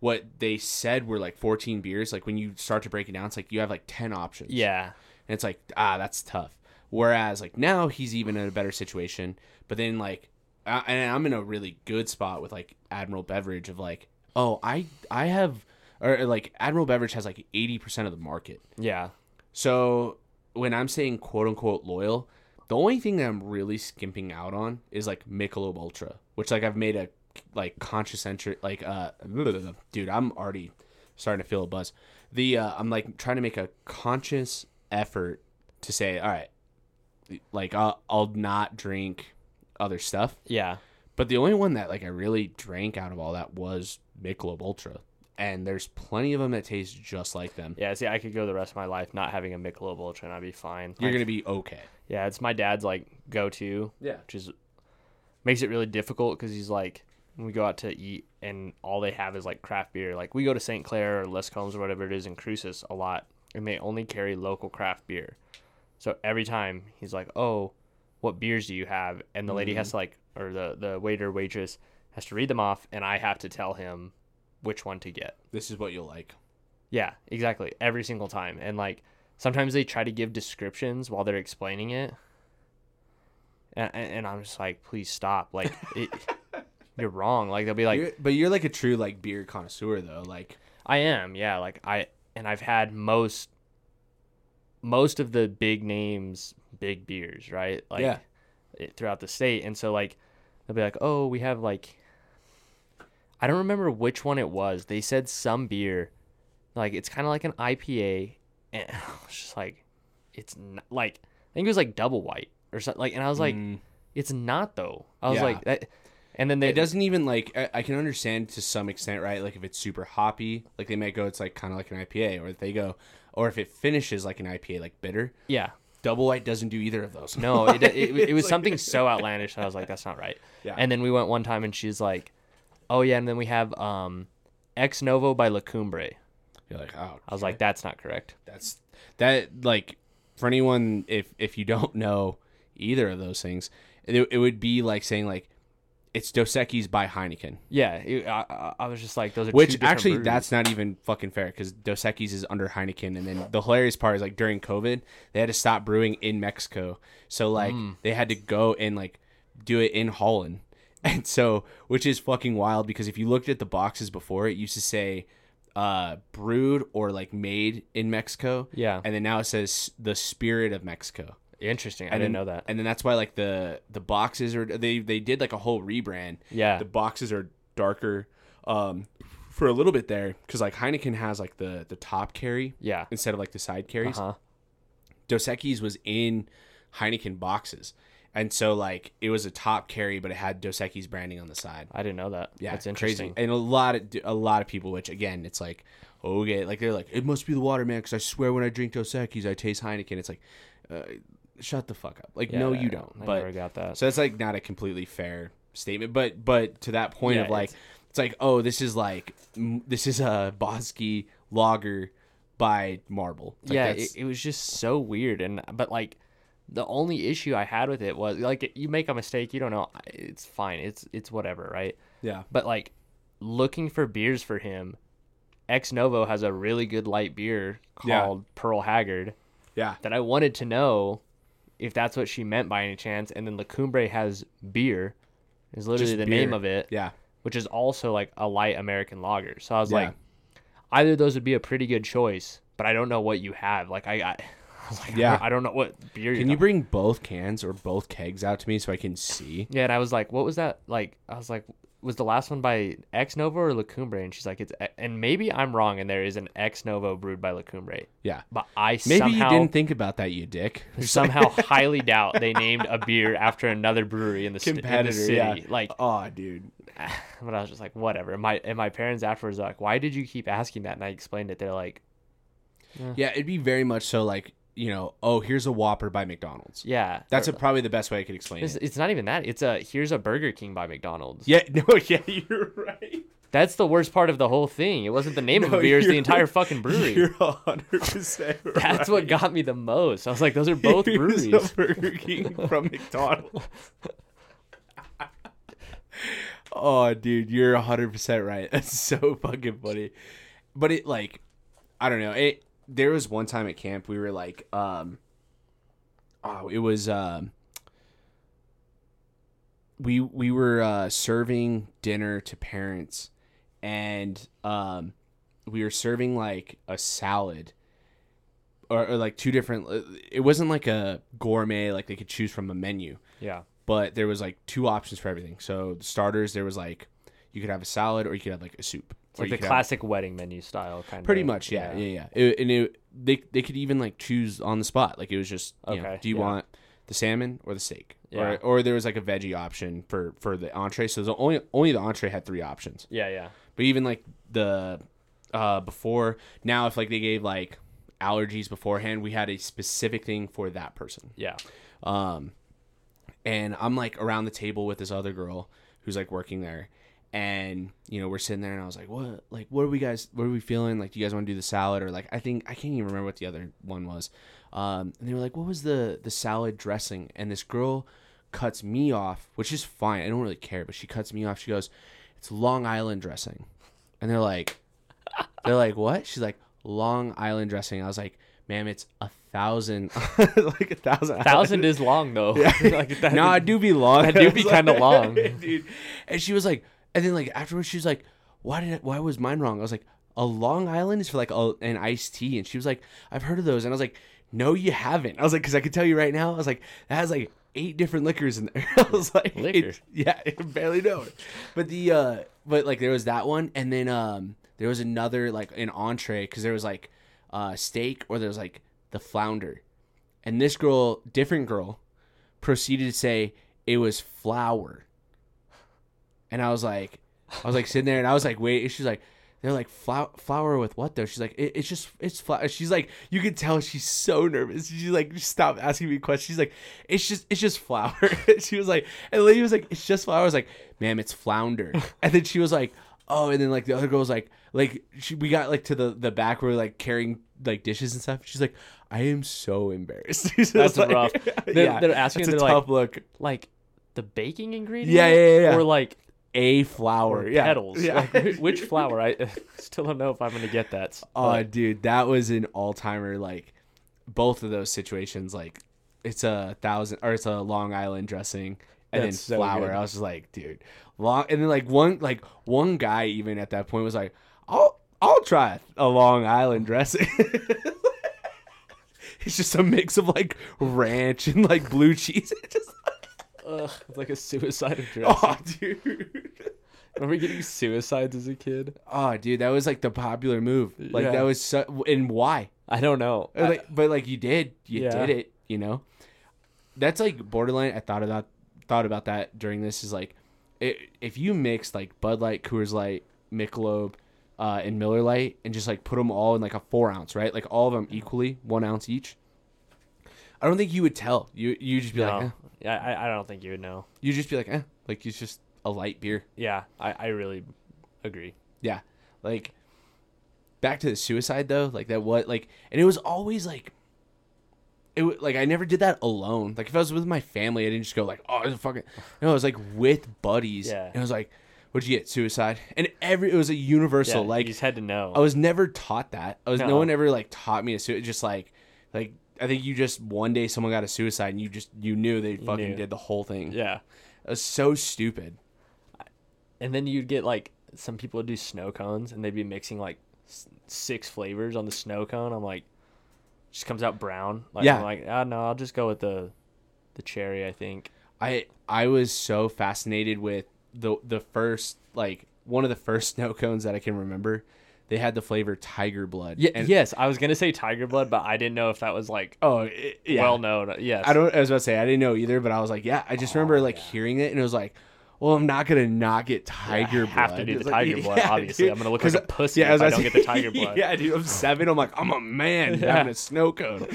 what they said were like 14 beers. Like when you start to break it down, it's like you have like 10 options. Yeah. And it's like, ah, that's tough. Whereas like now he's even in a better situation. But then like, uh, and I'm in a really good spot with like Admiral Beverage of like, oh, I I have, or like Admiral Beverage has like 80% of the market. Yeah. So when I'm saying quote unquote loyal, the only thing that I'm really skimping out on is like Michelob Ultra, which like I've made a like conscious entry like uh dude, I'm already starting to feel a buzz. The uh, I'm like trying to make a conscious effort to say, all right, like I'll, I'll not drink other stuff. Yeah. But the only one that like I really drank out of all that was Michelob Ultra, and there's plenty of them that taste just like them. Yeah. See, I could go the rest of my life not having a Michelob Ultra and I'd be fine. You're Like, gonna be okay. Yeah, it's my dad's like go-to. Yeah. which is makes it really difficult because he's like when we go out to eat and all they have is like craft beer. Like we go to St. Clair or Lescombes or whatever it is in Cruces a lot, and they only carry local craft beer. So every time he's like, "Oh, what beers do you have?" and the lady has mm-hmm. to like, or the the waiter waitress has to read them off, and I have to tell him which one to get. This is what you'll like. Yeah, exactly. Every single time. And like sometimes they try to give descriptions while they're explaining it. And, and I'm just like, please stop. Like, it, you're wrong. Like, they'll be like, You're- but you're like a true like beer connoisseur though. Like I am. Yeah. Like, I, and I've had most, most of the big names, big beers, right? Like, Yeah. it, throughout the state. And so, like, they'll be like, oh, we have like, I don't remember which one it was. They said some beer, like, it's kind of like an IPA. And I was just like, it's not, like, I think it was like double white or something. Like, and I was like, it's not though. I was Mm. Yeah. like, that, and then they It doesn't even like I, I can understand to some extent, right? Like if it's super hoppy, like they might go it's like kind of like an IPA, or they go, or if it finishes like an IPA, like bitter. Yeah. Double white doesn't do either of those. No, it, it, it, It's was like- something so outlandish. that I was like, that's not right. Yeah. And then we went one time and she's like, oh yeah, and then we have um, Ex Novo by La Cumbre. You're like, oh, I was like, that's not correct. that's that like for anyone if if you don't know either of those things, it, it would be like saying like it's Dos Equis by Heineken. Yeah, it, I, I- was just like, those are Which different actually, breweries. that's not even fucking fair because Dos Equis is under Heineken, and then the hilarious part is like during COVID, they had to stop brewing in Mexico, so like Mm. they had to go and like do it in Holland, and so which is fucking wild because if you looked at the boxes before, it used to say uh brewed or like made in Mexico, Yeah. and then now it says the spirit of Mexico. Interesting. I And didn't then- know that. And then that's why like the the boxes are they they did like a whole rebrand. Yeah. The boxes are darker um for a little bit there cuz like Heineken has like the the top carry Yeah. instead of like the side carries. Uh huh. Dos Equis was in Heineken boxes. And so like it was a top carry but it had Dos Equis branding on the side. I didn't know that. Yeah, that's crazy. interesting. And a lot of a lot of people, which again, it's like okay, like they're like, it must be the water, man, because I swear when I drink Dos Equis, I taste Heineken. It's like, uh, shut the fuck up. Like, Yeah, no, you don't. I but never got that. so that's like not a completely fair statement. But but to that point Yeah, of like, it's- it's, like, oh, this is like m- this is a Bosque logger by Marble. Like, yeah, it, it was just so weird, and but like the only issue I had with it was like you make a mistake, you don't know, it's fine, it's it's whatever, right? yeah, But like looking for beers for him, Ex Novo has a really good light beer Yeah. called Perle Haggard yeah, that I wanted to know if that's what she meant by any chance, and then La Cumbre has beer, is literally Just the name of it, yeah, which is also like a light American lager. So I was Yeah. like, either of those would be a pretty good choice, but I don't know what you have. Like I, I, I was like, Yeah. I don't know what beer. Can you're you bring both cans or both kegs out to me so I can see? Yeah, and I was like, what was that? Like, I was like, was the last one by Ex Novo or La Cumbre, And she's like, it's, E-" and maybe I'm wrong, and there is an Ex Novo brewed by La Cumbre. Yeah. but I Maybe somehow you didn't think about that, you dick. somehow highly doubt they named a beer after another brewery in the, st- in the Competitor, city. yeah. Like, Oh, dude. but I was just like, whatever. And my and my parents afterwards are like, why did you keep asking that? And I explained it. They're like, Yeah, it'd be very much so like, you know, oh, here's a Whopper by McDonald's. yeah, That's a, probably the best way I could explain It's, it. it's not even that. It's a here's a Burger King by McDonald's. Yeah, no, yeah, you're right. That's the worst part of the whole thing. It wasn't the name of the beer; it's the entire fucking brewery. You're hundred percent right. That's what got me the most. I was like, those are both Here's breweries. Burger King from McDonald's. oh, dude, you're hundred percent right. That's so fucking funny. But it like, I don't know. It there was one time at camp we were like, um, oh, it was um. We we were uh, serving dinner to parents, and um, we were serving like a salad, or, or like two different. uh, It wasn't like a gourmet like they could choose from a menu Yeah, but there was like two options for everything. So the starters, there was like you could have a salad or you could have like a soup. It's like the classic wedding menu style kind of. pretty much, yeah, yeah, yeah. It- and it, they they could even like choose on the spot. Like it was just, you know, Okay, do you yeah. want the salmon or the steak? Yeah. Or or there was like a veggie option for for the entree. So the only only the entree had three options. Yeah, yeah. But even like the uh before now, if like they gave like allergies beforehand, we had a specific thing for that person. Yeah. Um, and I'm like around the table with this other girl who's like working there, and you know we're sitting there, and I was like, "What? Like, what are we guys? What are we feeling? Like, do you guys want to do the salad or like I think I can't even remember what the other one was." Um, and they were like, "What was the the salad dressing?" And this girl cuts me off, which is fine. I don't really care, but she cuts me off. She goes, "It's Long Island dressing," and they're like, they're like, "What?" She's like, "Long Island dressing." I was like, "Ma'am, it's a thousand, like a thousand. a Thousand is long though. like that, no, I do be long. That do be kinda long. dude. And she was like, and then like afterwards, she was like, "Why did? It, why was mine wrong?" I was like, "A Long Island is for like a, an iced tea," and she was like, "I've heard of those," and I was like, "No, you haven't." I was like, "Cause I can tell you right now." I was like, "That has like eight different liquors in there." I was like, Liquor? yeah, I barely know it." But the uh, but like there was that one, and then um, there was another like an entree because there was like uh steak or there was like the flounder and this girl, different girl, proceeded to say it was flour. And I was like, I was like sitting there, and I was like, wait. And she's like, they're like flour, flour with what though? She's like, it, it's just it's flour. She's like, you can tell she's so nervous. She's like, stop asking me questions. She's like, it's just it's just flour. she was like, and the lady was like, it's just flour. I was like, ma'am, it's flounder. And then she was like, oh, and then like the other girl was like, like she, we got like to the the back where we like carrying like dishes and stuff. She's like, I am so embarrassed. That's like- rough. They're- they're asking, It's a they're like- tough look. Like the baking ingredient. Yeah, yeah, yeah, yeah. Or like A flower. yeah. petals. Yeah. Like, which flower? I still don't know if I'm gonna get that. Oh, but dude, that was an all timer. Like both of those situations, like it's a thousand or it's a Long Island dressing and That's then so I was just like, dude, long. And then like one like one guy even at that point was like, I'll I'll try a Long Island dressing. it's just a mix of like ranch and like blue cheese. It's just ugh, it's like a suicide of dressing. oh, dude. Remember getting suicides as a kid? Oh, dude, that was like the popular move. Like Yeah. that was so, and why? I don't know. Like, but like you did, you Yeah. did it. You know, that's like borderline. I thought about thought about that during this. Is like, i if you mix like Bud Light, Coors Light, Michelob, uh, and Miller Lite, and just like put them all in like a four ounce, right? Like all of them equally, one ounce each. I don't think you would tell. You you just be no. like, eh. Yeah, I, I don't think you would know. You'd just be like, eh, like it's just a light beer. Yeah, I, I really agree. Yeah. Like back to the suicide though, like that what like and it was always like it like I never did that alone. Like if I was with my family, I didn't just go like, "Oh, it's a fucking." No, I was like with buddies. Yeah. And I was like, "What'd you get? Suicide?" And every it was a universal. Yeah, like you just had to know. I was never taught that. I was no, No. one ever like taught me to suicide. Just like like I think you just one day someone got a suicide and you just you knew they fucking knew. did the whole thing. yeah, It was so stupid. and then you'd get like some people would do snow cones, and they'd be mixing like six flavors on the snow cone. I'm like, just comes out brown. Like, Yeah. I'm like, ah, no, I'll just go with the the cherry. I think. I I was so fascinated with the the first like one of the first snow cones that I can remember. They had the flavor tiger blood. Yeah, And- yes, I was gonna say tiger blood, but I didn't know if that was like Oh, it, yeah. well known. Uh, yes, I don't. I was about to say I didn't know either, but I was like, yeah. I just remember oh, like hearing it, and it was like, well, I'm not gonna not get tiger I have to blood. do the like, tiger blood, obviously. I'm gonna look like a pussy I if was I don't to get the tiger blood. yeah, dude. I'm seven. I'm like, I'm a man Yeah. having a snow cone.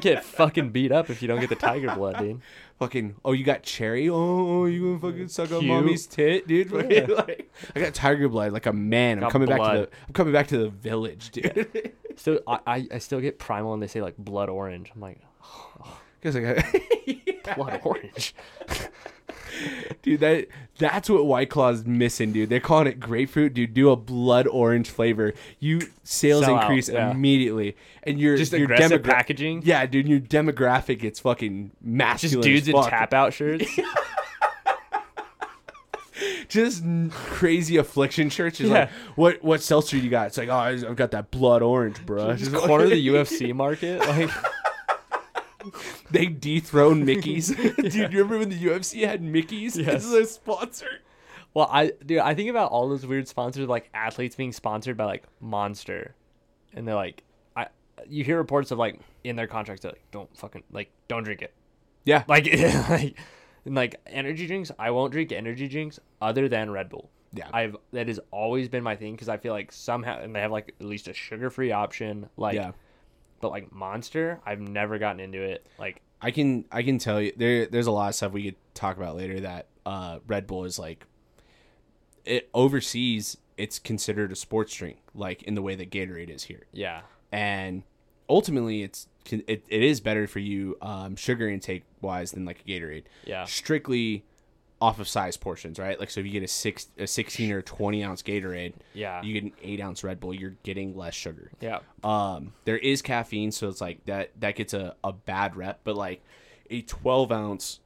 get fucking beat up if you don't get the tiger blood, dude. fucking oh you got cherry oh, oh you gonna fucking suck on Cute. mommy's tit dude Fucking, like, i got tiger blood like a man i'm Got coming back to blood. the i'm coming back to the village dude Still, I, I, I still get primal, and they say like blood orange. I'm like, because I got, blood orange. dude that that's what white claw's missing dude they're calling it grapefruit dude do a blood orange flavor you sales Sell out, increase yeah. immediately and your Just your aggressive demogra- packaging. yeah dude your demographic gets fucking massive. Just dudes in tap out shirts. just crazy affliction shirts. It's Yeah. like, what what seltzer you got? It's like, oh, I've got that blood orange, bro. Just corner the UFC market. Like, they dethrone Mickey's. Dude, you remember when the UFC had Mickey's Yes. as a sponsor? well, I dude, I think about all those weird sponsors, like athletes being sponsored by like Monster, and they're like, I, you hear reports of like in their contracts, they're like, don't fucking like, don't drink it. Yeah. Like, like, and like energy drinks, I won't drink energy drinks other than Red Bull. Yeah. I've that has always been my thing because I feel like somehow and they have like at least a sugar free option. Like, yeah. But like Monster, I've never gotten into it. Like, I can I can tell you there there's a lot of stuff we could talk about later that uh, Red Bull is like it overseas it's considered a sports drink like in the way that Gatorade is here. yeah, and ultimately it's it, it is better for you um, sugar intake wise than like a Gatorade. Yeah. Strictly off of size portions, right? Like so if you get a six a sixteen or twenty ounce Gatorade, Yeah. you get an eight ounce Red Bull, you're getting less sugar. yeah, Um, there is caffeine, so it's like that that gets a, a bad rep, but like a twelve ounce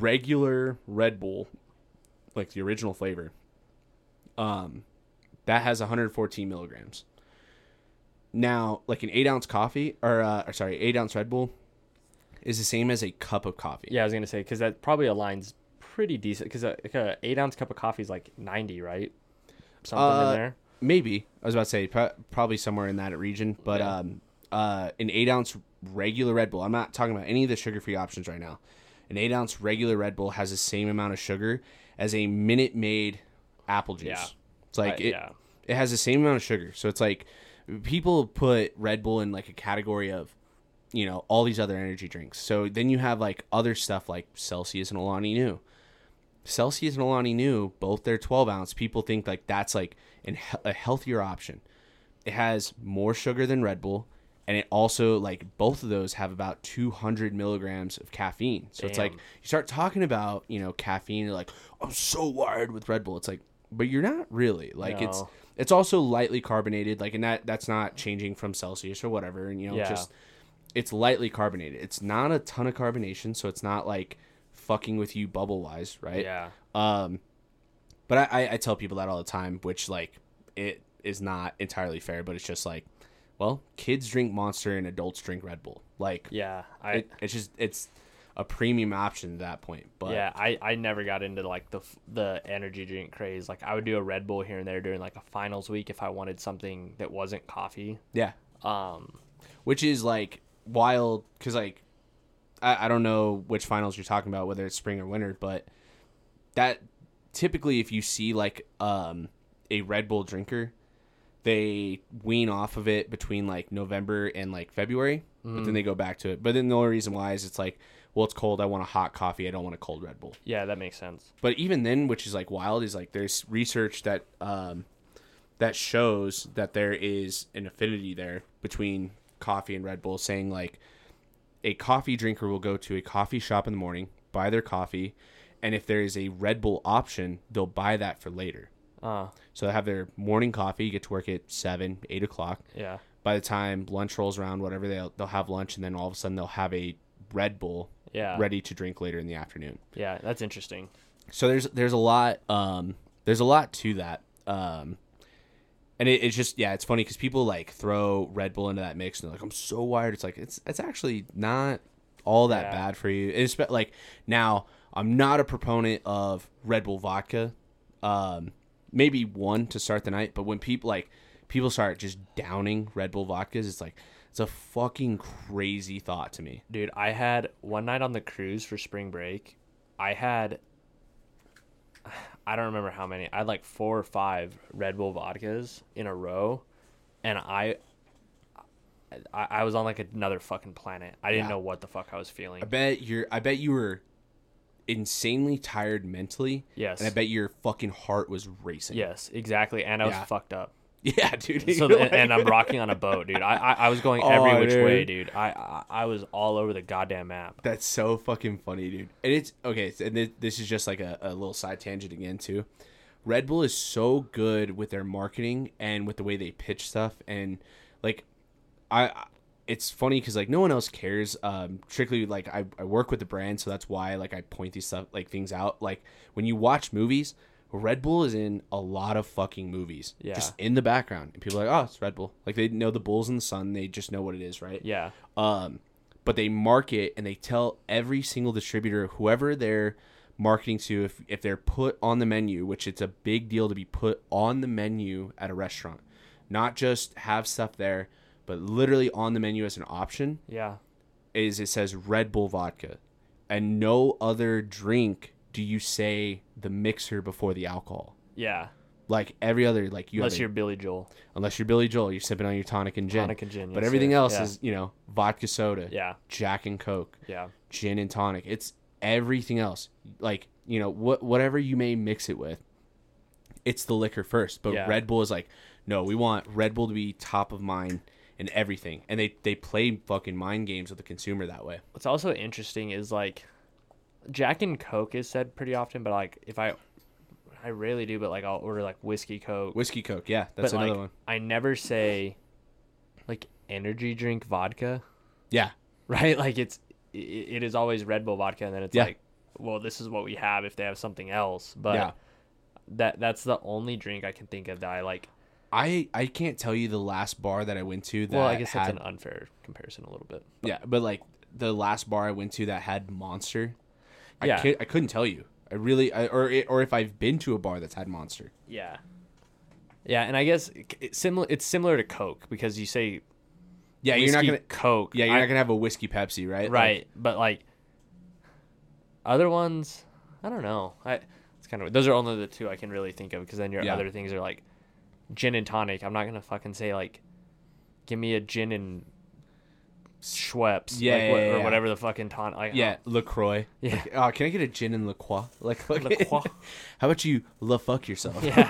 regular Red Bull, like the original flavor, um, that has 114 milligrams. Now, like an eight ounce coffee, or, uh, or sorry, eight ounce Red Bull, is the same as a cup of coffee. yeah. I was gonna say because that probably aligns pretty decent because a, like a eight ounce cup of coffee is like ninety, right? Something Uh, in there. Maybe I was about to say pro- probably somewhere in that region, but Yeah. um, uh, an eight ounce regular Red Bull. I'm not talking about any of the sugar free options right now. An eight ounce regular Red Bull has the same amount of sugar as a Minute Maid apple juice. Yeah. It's like it, yeah. it has the same amount of sugar. So it's like people put Red Bull in like a category of, you know, all these other energy drinks. So then you have like other stuff like Celsius and Alani Nu. Celsius and Alani Nu, both they're 12 ounce. People think like that's like an, a healthier option. It has more sugar than Red Bull, and it also like both of those have about 200 milligrams of caffeine. So it's like you start talking about you know caffeine, you're like I'm so wired with Red Bull. It's like, but you're not really. Like it's it's also lightly carbonated. Like and that that's not changing from Celsius or whatever. And you know Yeah. just it's lightly carbonated. It's not a ton of carbonation, so it's not like fucking with you bubble wise, right? Yeah. Um, but I, I, I tell people that all the time, which like it is not entirely fair, but it's just like, well, kids drink Monster and adults drink Red Bull. Like, Yeah. I it, it's just it's a premium option at that point. But yeah, I, I never got into like the the energy drink craze. Like I would do a Red Bull here and there during like a finals week if I wanted something that wasn't coffee. yeah, Um, which is like wild because like I, I don't know which finals you're talking about, whether it's spring or winter, but that typically if you see like um a Red Bull drinker, they wean off of it between like November and like February, but then they go back to it. But then the only reason why is it's like, well, it's cold. I want a hot coffee. I don't want a cold Red Bull. yeah, that makes sense. But even then, which is like wild, is like there's research that um, that shows that there is an affinity there between coffee and Red Bull, saying like a coffee drinker will go to a coffee shop in the morning, buy their coffee, and if there is a Red Bull option, they'll buy that for later. Uh, So they have their morning coffee, get to work at seven, eight o'clock. yeah. By the time lunch rolls around, whatever they'll they'll have lunch, and then all of a sudden they'll have a Red Bull Yeah. ready to drink later in the afternoon Yeah, that's interesting. so there's there's a lot um there's a lot to that um and it, it's just yeah it's funny because people like throw red bull into that mix and they're like i'm so wired it's like it's it's actually not all that Yeah. bad for you it's like now i'm not a proponent of red bull vodka um maybe one to start the night but when people like people start just downing red bull vodkas it's like it's a fucking crazy thought to me Dude, I had one night on the cruise for spring break. I had I don't remember how many. I had like four or five Red Bull vodkas in a row, and I I, I was on like another fucking planet. I didn't Yeah. know what the fuck I was feeling. I bet you're. I bet you were insanely tired mentally. Yes. And I bet your fucking heart was racing. Yes, exactly. And I was Yeah. fucked up. Yeah, dude. So and, and I'm rocking on a boat, dude. I I, I was going Oh, every which way, dude. dude. I, I I was all over the goddamn map. That's so fucking funny, dude. And it's okay. And this is just like a, a little side tangent again too. Red Bull is so good with their marketing and with the way they pitch stuff, and like, I. I- It's funny because like no one else cares. Um, strictly like I, I work with the brand, so that's why like I point these stuff like things out. Like when you watch movies, Red Bull is in a lot of fucking movies, Yeah. just in the background, and people are like, oh, it's Red Bull. Like they know the bulls in the sun, they just know what it is, right? Yeah. um, but they market and they tell every single distributor whoever they're marketing to if, if they're put on the menu which it's a big deal to be put on the menu at a restaurant not just have stuff there but literally on the menu as an option Yeah. is it says red bull vodka and no other drink do you say the mixer before the alcohol Yeah. like every other like you Unless a- you're Billy Joel. unless you're billy joel you're sipping on your tonic and gin Tonic and gin, but everything else Yeah. is you know vodka soda Yeah. jack and coke Yeah. gin and tonic. It's everything else. Like, you know, what whatever you may mix it with, it's the liquor first. But Yeah. Red Bull is like, no, we want Red Bull to be top of mind in everything. And they they play fucking mind games with the consumer that way. What's also interesting is like Jack and Coke is said pretty often, but like if I I rarely do, but like I'll order like whiskey Coke. Whiskey Coke, yeah, that's but another like one. I never say like energy drink vodka, Yeah. right? Like it's it, it is always Red Bull vodka, and then it's Yeah. like, well, this is what we have if they have something else. But Yeah. that that's the only drink I can think of that I like. I I can't tell you the last bar that I went to that Well, I guess had that's an unfair comparison a little bit. yeah, but like the last bar I went to that had Monster. I Yeah. can't, I couldn't tell you. I really I, or or if I've been to a bar that's had Monster. Yeah. Yeah, and I guess it's similar. It's similar to Coke because you say Yeah, you're not gonna- Coke. Yeah, you're I- not gonna have a whiskey Pepsi, right? Like, right, but like other ones, I don't know. I it's kind of those are only the two I can really think of because then your Yeah. other things are like gin and tonic. I'm not gonna fucking say like, give me a gin and Schweppes, Yeah, like, what- yeah, or whatever the fucking tonic. Like, yeah, oh. Lacroix. Yeah. Like, oh, can I get a gin and LaCroix? Like, La Croix. how about you la fuck yourself? Yeah.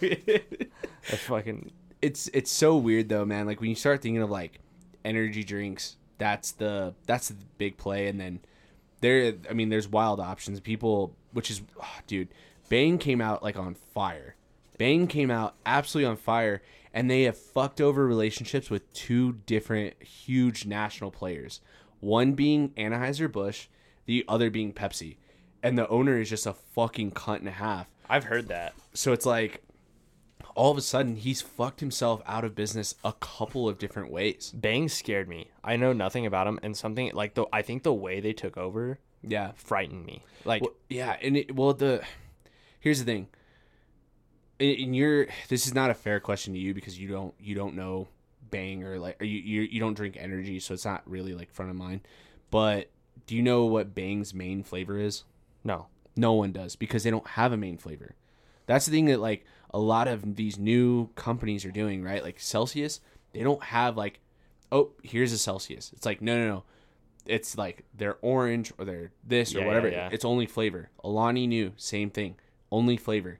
that's fucking it's it's so weird though, man. Like when you start thinking of like energy drinks, that's the that's the big play, and then there. I mean, there's wild options. People, which is, oh, dude, Bang came out like on fire. Bang came out absolutely on fire, and they have fucked over relationships with two different huge national players. One being Anheuser Busch, the other being Pepsi, and the owner is just a fucking cunt and a half. I've heard that. So it's like all of a sudden he's fucked himself out of business a couple of different ways. Bang scared me. I know nothing about him and something like the I think the way they took over Yeah. frightened me. Like Well, yeah, and it, well the here's the thing. In, your this is not a fair question to you because you don't you don't know Bang or like or you you you don't drink energy, so it's not really like front of mind. But do you know what Bang's main flavor is? no, No one does because they don't have a main flavor. That's the thing that like a lot of these new companies are doing, right? Like Celsius, they don't have like, oh, here's a Celsius. It's like no, no, no. It's like they're orange or they're this or Yeah, whatever. yeah, yeah. It's only flavor. Alani Nu, same thing, only flavor.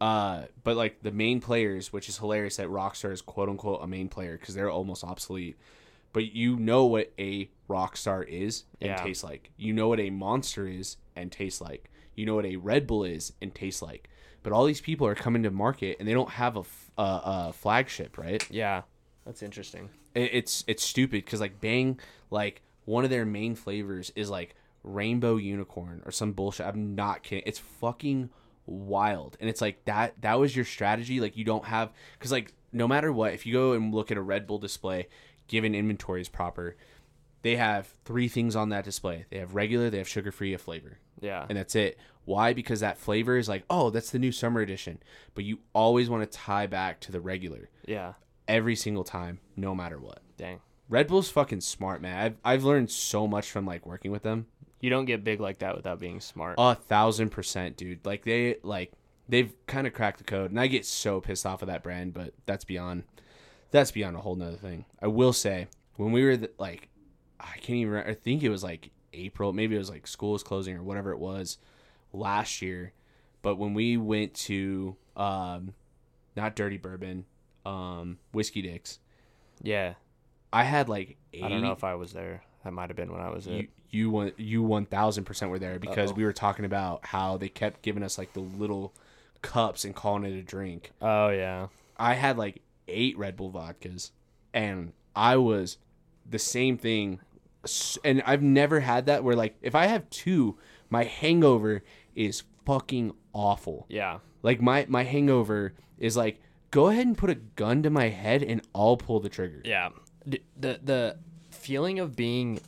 Uh, but like the main players, which is hilarious that Rockstar is quote unquote a main player because they're almost obsolete. But you know what a Rockstar is and Yeah. tastes like. You know what a Monster is and tastes like. You know what a Red Bull is and tastes like. But all these people are coming to market and they don't have a flagship, right? yeah, that's interesting. It- It's it's stupid because like Bang, like one of their main flavors is like rainbow unicorn or some bullshit. I'm not kidding. It's fucking wild, and it's like that. That was your strategy. Like you don't have because like no matter what, if you go and look at a Red Bull display, given inventory is proper, they have three things on that display. They have regular, they have sugar free, a flavor Yeah, and that's it. Why? Because that flavor is like, oh, that's the new summer edition. But you always want to tie back to the regular yeah. every single time, no matter what. Dang, Red Bull's fucking smart, man. I've I've learned so much from like working with them. You don't get big like that without being smart. A thousand percent, dude. Like they like they've kind of cracked the code, and I get so pissed off of that brand. But that's beyond that's beyond a whole nother thing. I will say when we were the, like, I can't even. I think it was like April, maybe it was like school was closing or whatever it was last year. But when we went to um, not Dirty Bourbon, um, Whiskey Dicks, yeah, I had like eight, I don't know if I was there. That might have been when I was you. You one you one thousand percent were there because Uh-oh. we were talking about how they kept giving us like the little cups and calling it a drink. Oh yeah, I had like eight Red Bull vodkas, and I was the same thing. And I've never had that where like if I have two, my hangover is fucking awful. yeah, Like my my hangover is like go ahead and put a gun to my head and I'll pull the trigger. yeah. The the feeling of being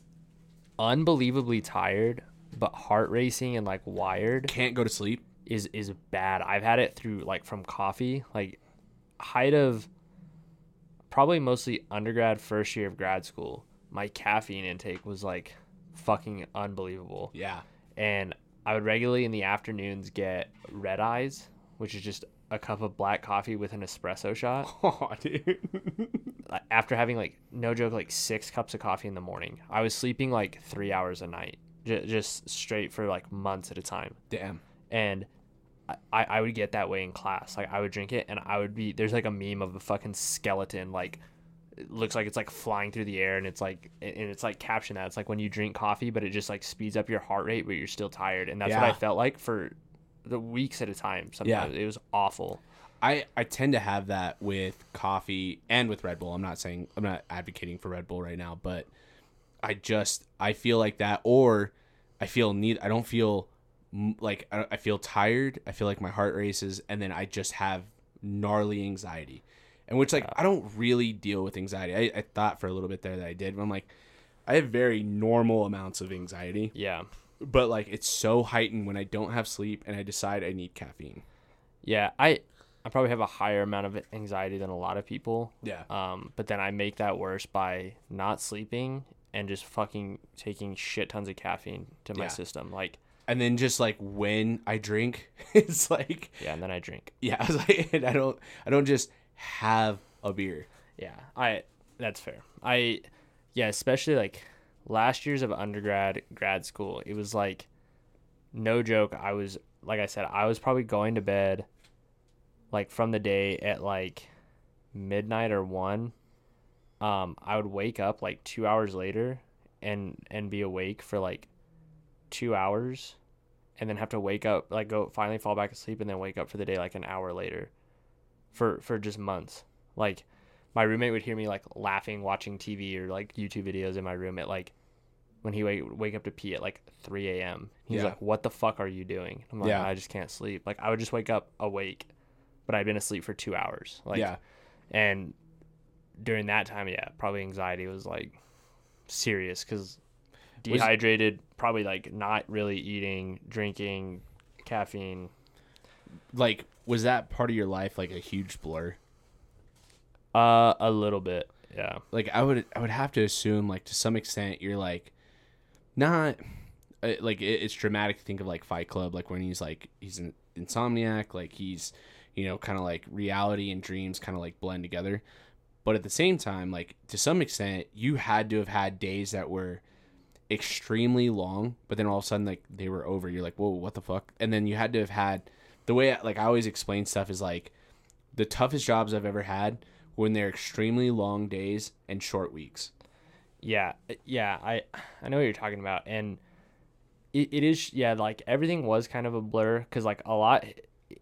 unbelievably tired but heart racing and like wired Can't go to sleep. is is bad. I've had it through like from coffee, like height of probably mostly undergrad first year of grad school. My caffeine intake was like fucking unbelievable. Yeah. And I would regularly in the afternoons get red eyes, which is just a cup of black coffee with an espresso shot. Oh, dude. After having like no joke like 6 cups of coffee in the morning. I was sleeping like 3 hours a night. J- just straight for like months at a time Damn. and I, I would get that way in class. Like I would drink it and I would be there's like a meme of a fucking skeleton like it looks like it's like flying through the air and it's like and it's like caption that it's like when you drink coffee but it just like speeds up your heart rate but you're still tired and that's what I felt like for the weeks at a time. Sometimes it was awful. I, I tend to have that with coffee and with Red Bull. I'm not saying I'm not advocating for Red Bull right now, but I just I feel like that, or I feel need. I don't feel like I, I feel tired. I feel like my heart races, and then I just have gnarly anxiety, and which like I don't really deal with anxiety. I, I thought for a little bit there that I did, but I'm like I have very normal amounts of anxiety, Yeah. But like it's so heightened when I don't have sleep and I decide I need caffeine. Yeah, I I probably have a higher amount of anxiety than a lot of people. Yeah. Um, but then I make that worse by not sleeping and just fucking taking shit tons of caffeine to my Yeah. system. Like, And then just like when I drink, it's like yeah, and then I drink. yeah, I was like and I don't I don't just have a beer. Yeah, I that's fair. I yeah, especially like last years of undergrad grad school, it was like no joke. I was like I said, I was probably going to bed like from the day at like midnight or one. Um, I would wake up like two hours later and and be awake for like two hours and then have to wake up like go finally fall back asleep and then wake up for the day like an hour later for for just months like my roommate would hear me like laughing watching tv or like youtube videos in my room at like when he wake, wake up to pee at like 3 a.m he's Yeah. like what the fuck are you doing i'm like Yeah. i just can't sleep like i would just wake up awake but i'd been asleep for two hours like yeah. and during that time yeah probably anxiety was like serious because dehydrated probably like not really eating drinking caffeine Like was that part of your life like a huge blur? Uh a little bit. Yeah. Like I would I would have to assume like to some extent you're like not uh, like it's dramatic to think of like Fight Club like when he's like he's an insomniac like he's you know kind of like reality and dreams kind of like blend together. But at the same time like to some extent you had to have had days that were extremely long but then all of a sudden like they were over. You're like whoa what the fuck? And then you had to have had the way like I always explain stuff is like the toughest jobs I've ever had when they're extremely long days and short weeks. yeah yeah i i know what you're talking about and it, it is yeah like everything was kind of a blur because like a lot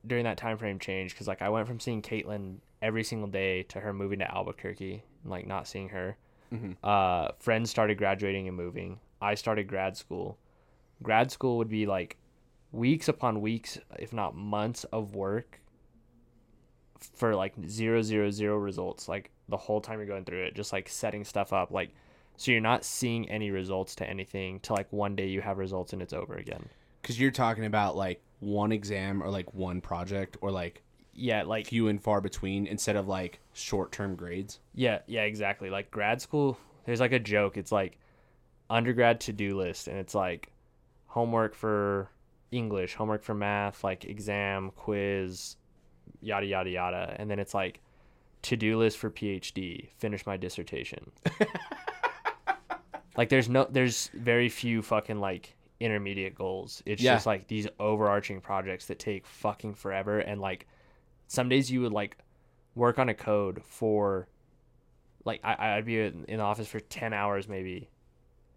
during that time frame changed because like i went from seeing caitlin every single day to her moving to albuquerque and like not seeing her. Uh friends started graduating and moving. I started grad school. Grad school would be like weeks upon weeks if not months of work for like zero zero zero results like the whole time you're going through it just like setting stuff up like so you're not seeing any results to anything till like one day you have results and it's over again. Because you're talking about like one exam or like one project or like yeah like few and far between instead of like short term grades. yeah yeah exactly. Like grad school there's like a joke. It's like undergrad to-do list and it's like homework for english homework for math like exam quiz yada yada yada. And then it's like to-do list for phd finish my dissertation. Like there's no there's very few fucking like intermediate goals. It's Yeah. just like these overarching projects that take fucking forever. And like some days you would like work on a code for like I, I'd be in the office for 10 hours maybe.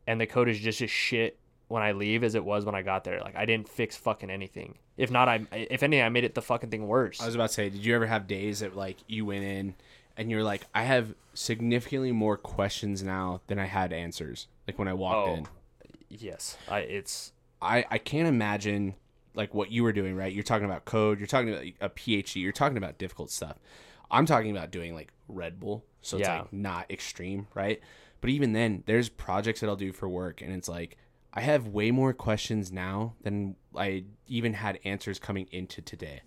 And the code is just as shit when I leave as it was when I got there. Like I didn't fix fucking anything. If not, I if anything, I made it the fucking thing worse. I was about to say, did you ever have days that like you went in and you're like, I have significantly more questions now than I had answers. Like when I walked Oh. in. yes, I it's I, I can't imagine like what you were doing, right? You're talking about code, you're talking about a PhD, you're talking about difficult stuff. I'm talking about doing like Red Bull, so it's Yeah. like not extreme, right? But even then, there's projects that I'll do for work, and it's like I have way more questions now than I even had answers coming into today.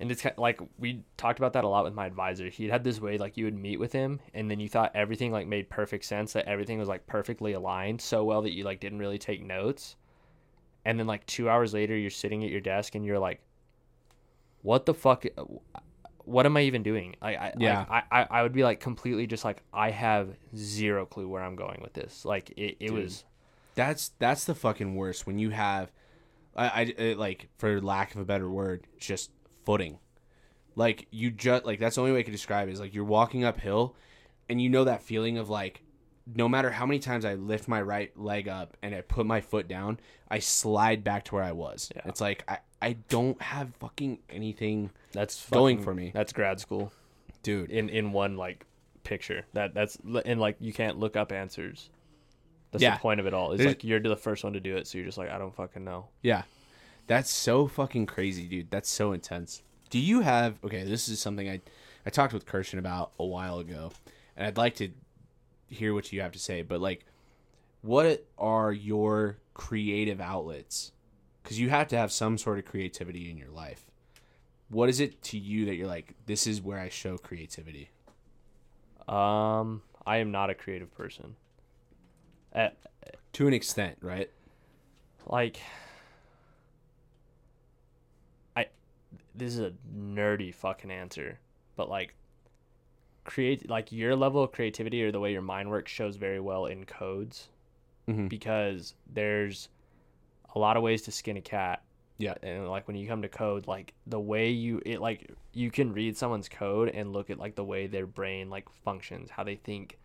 and it's kind like we talked about that a lot with my advisor. He had this way like you would meet with him, and then you thought everything like made perfect sense, that everything was like perfectly aligned so well that you like didn't really take notes. And then like two hours later, you're sitting at your desk and you're like, "What the fuck? Uh, what am I even doing?" I, I Yeah. like, I I would be like completely just like I have zero clue where I'm going with this. Like it, it Dude. was That's that's the fucking worst when you have, I, I it, like for lack of a better word, just footing. Like you just like that's the only way I could describe it is like you're walking uphill, and you know that feeling of like, no matter how many times I lift my right leg up and I put my foot down, I slide back to where I was. Yeah. It's like I I don't have fucking anything, that's Going for me. That's grad school. dude. in in one like picture. That that's and like you can't look up answers. That's Yeah. the point of it all. It's There's- like you're the first one to do it, so you're just like I don't fucking know. Yeah. That's so fucking crazy, dude. That's so intense. Do you have okay, this is something I I talked with Kirshen about a while ago, and I'd like to hear what you have to say, but like what are your creative outlets? Cuz you have to have some sort of creativity in your life. what is it to you that you're like, this is where I show creativity? Um, I am not a creative person. Uh, To an extent, right? like, I this is a nerdy fucking answer, but like, create like your level of creativity or the way your mind works shows very well in codes, Mhm. because there's a lot of ways to skin a cat. Yeah. and like when you come to code like the way you it like you can read someone's code and look at like the way their brain like functions how they think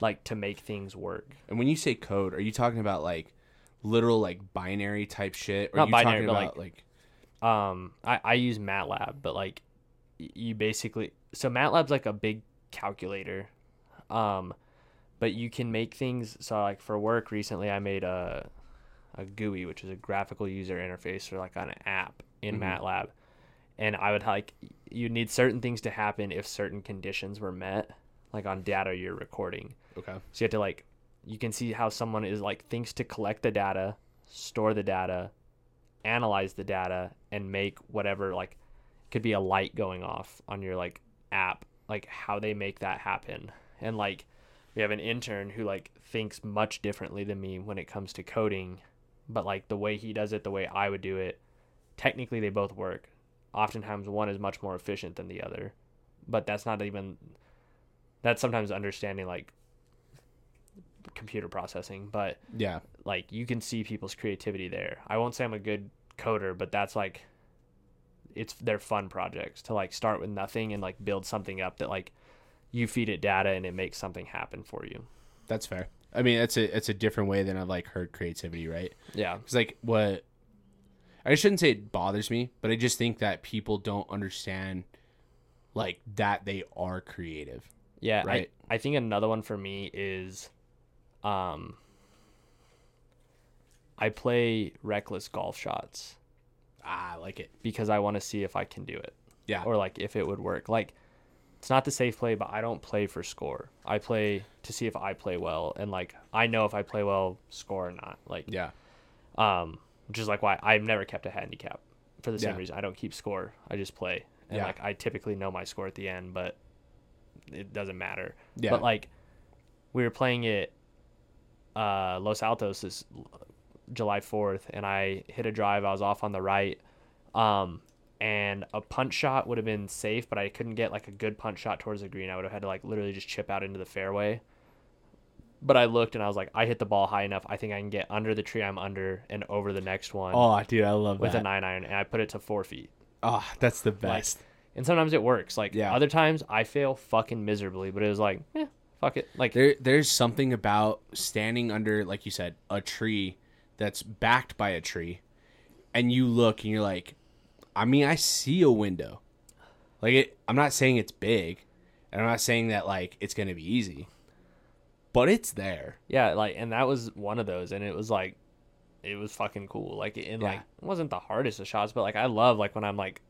like to make things work And when you say code, are you talking about like literal like binary type shit, or Not are you binary, talking but, about like, um i i use matlab but like you basically so matlab's like a big calculator um but you can make things so like for work recently i made a a GUI, which is a graphical user interface for like on an app in Mhm. MATLAB. And I would like you need certain things to happen if certain conditions were met, like on data you're recording. Okay, So you have to like you can see how someone is like thinks to collect the data, store the data, analyze the data, and make whatever like could be a light going off on your like app, like how they make that happen. And like we have an intern who like thinks much differently than me when it comes to coding, but like the way he does it, the way I would do it, technically they both work. Oftentimes one is much more efficient than the other. But that's not even that's sometimes understanding like computer processing, but yeah, like you can see people's creativity there. I won't say I'm a good coder, but that's like it's their fun projects to like start with nothing and like build something up that like you feed it data and it makes something happen for you. that's fair. I mean, it's a it's a different way than I've like heard creativity, right? Yeah. Because like what I shouldn't say it bothers me, but I just think that people don't understand like that they are creative. Yeah, Right. I, I think another one for me is um I play reckless golf shots Ah, I like it. because I want to see if I can do it. Yeah. or like if it would work. Like it's not the safe play, but I don't play for score. I play to see if I play well, and like I know if I play well, score or not. Like yeah. um, which is like why I've never kept a handicap for the same Yeah. reason. I don't keep score. I just play, and Yeah. like I typically know my score at the end, but it doesn't matter. Yeah. But like we were playing it uh Los Altos this July 4th and I hit a drive I was off on the right um and a punch shot would have been safe but I couldn't get like a good punch shot towards the green I would have had to like literally just chip out into the fairway but I looked and I was like I hit the ball high enough I think I can get under the tree I'm under and over the next one Oh, dude, I love that. with that. a 9 iron and I put it to 4 feet oh, that's the best. and sometimes it works like Yeah. other times I fail fucking miserably but it was like yeah fuck it like There, there's something about standing under, like you said, a tree that's backed by a tree, and you look and you're like, I mean, I see a window. Like it, I'm not saying it's big, and I'm not saying that like it's gonna be easy, but it's there. Yeah, like, and that was one of those, and it was like, it was fucking cool. Like, and Yeah. like, it wasn't the hardest of shots, but like, I love like when I'm like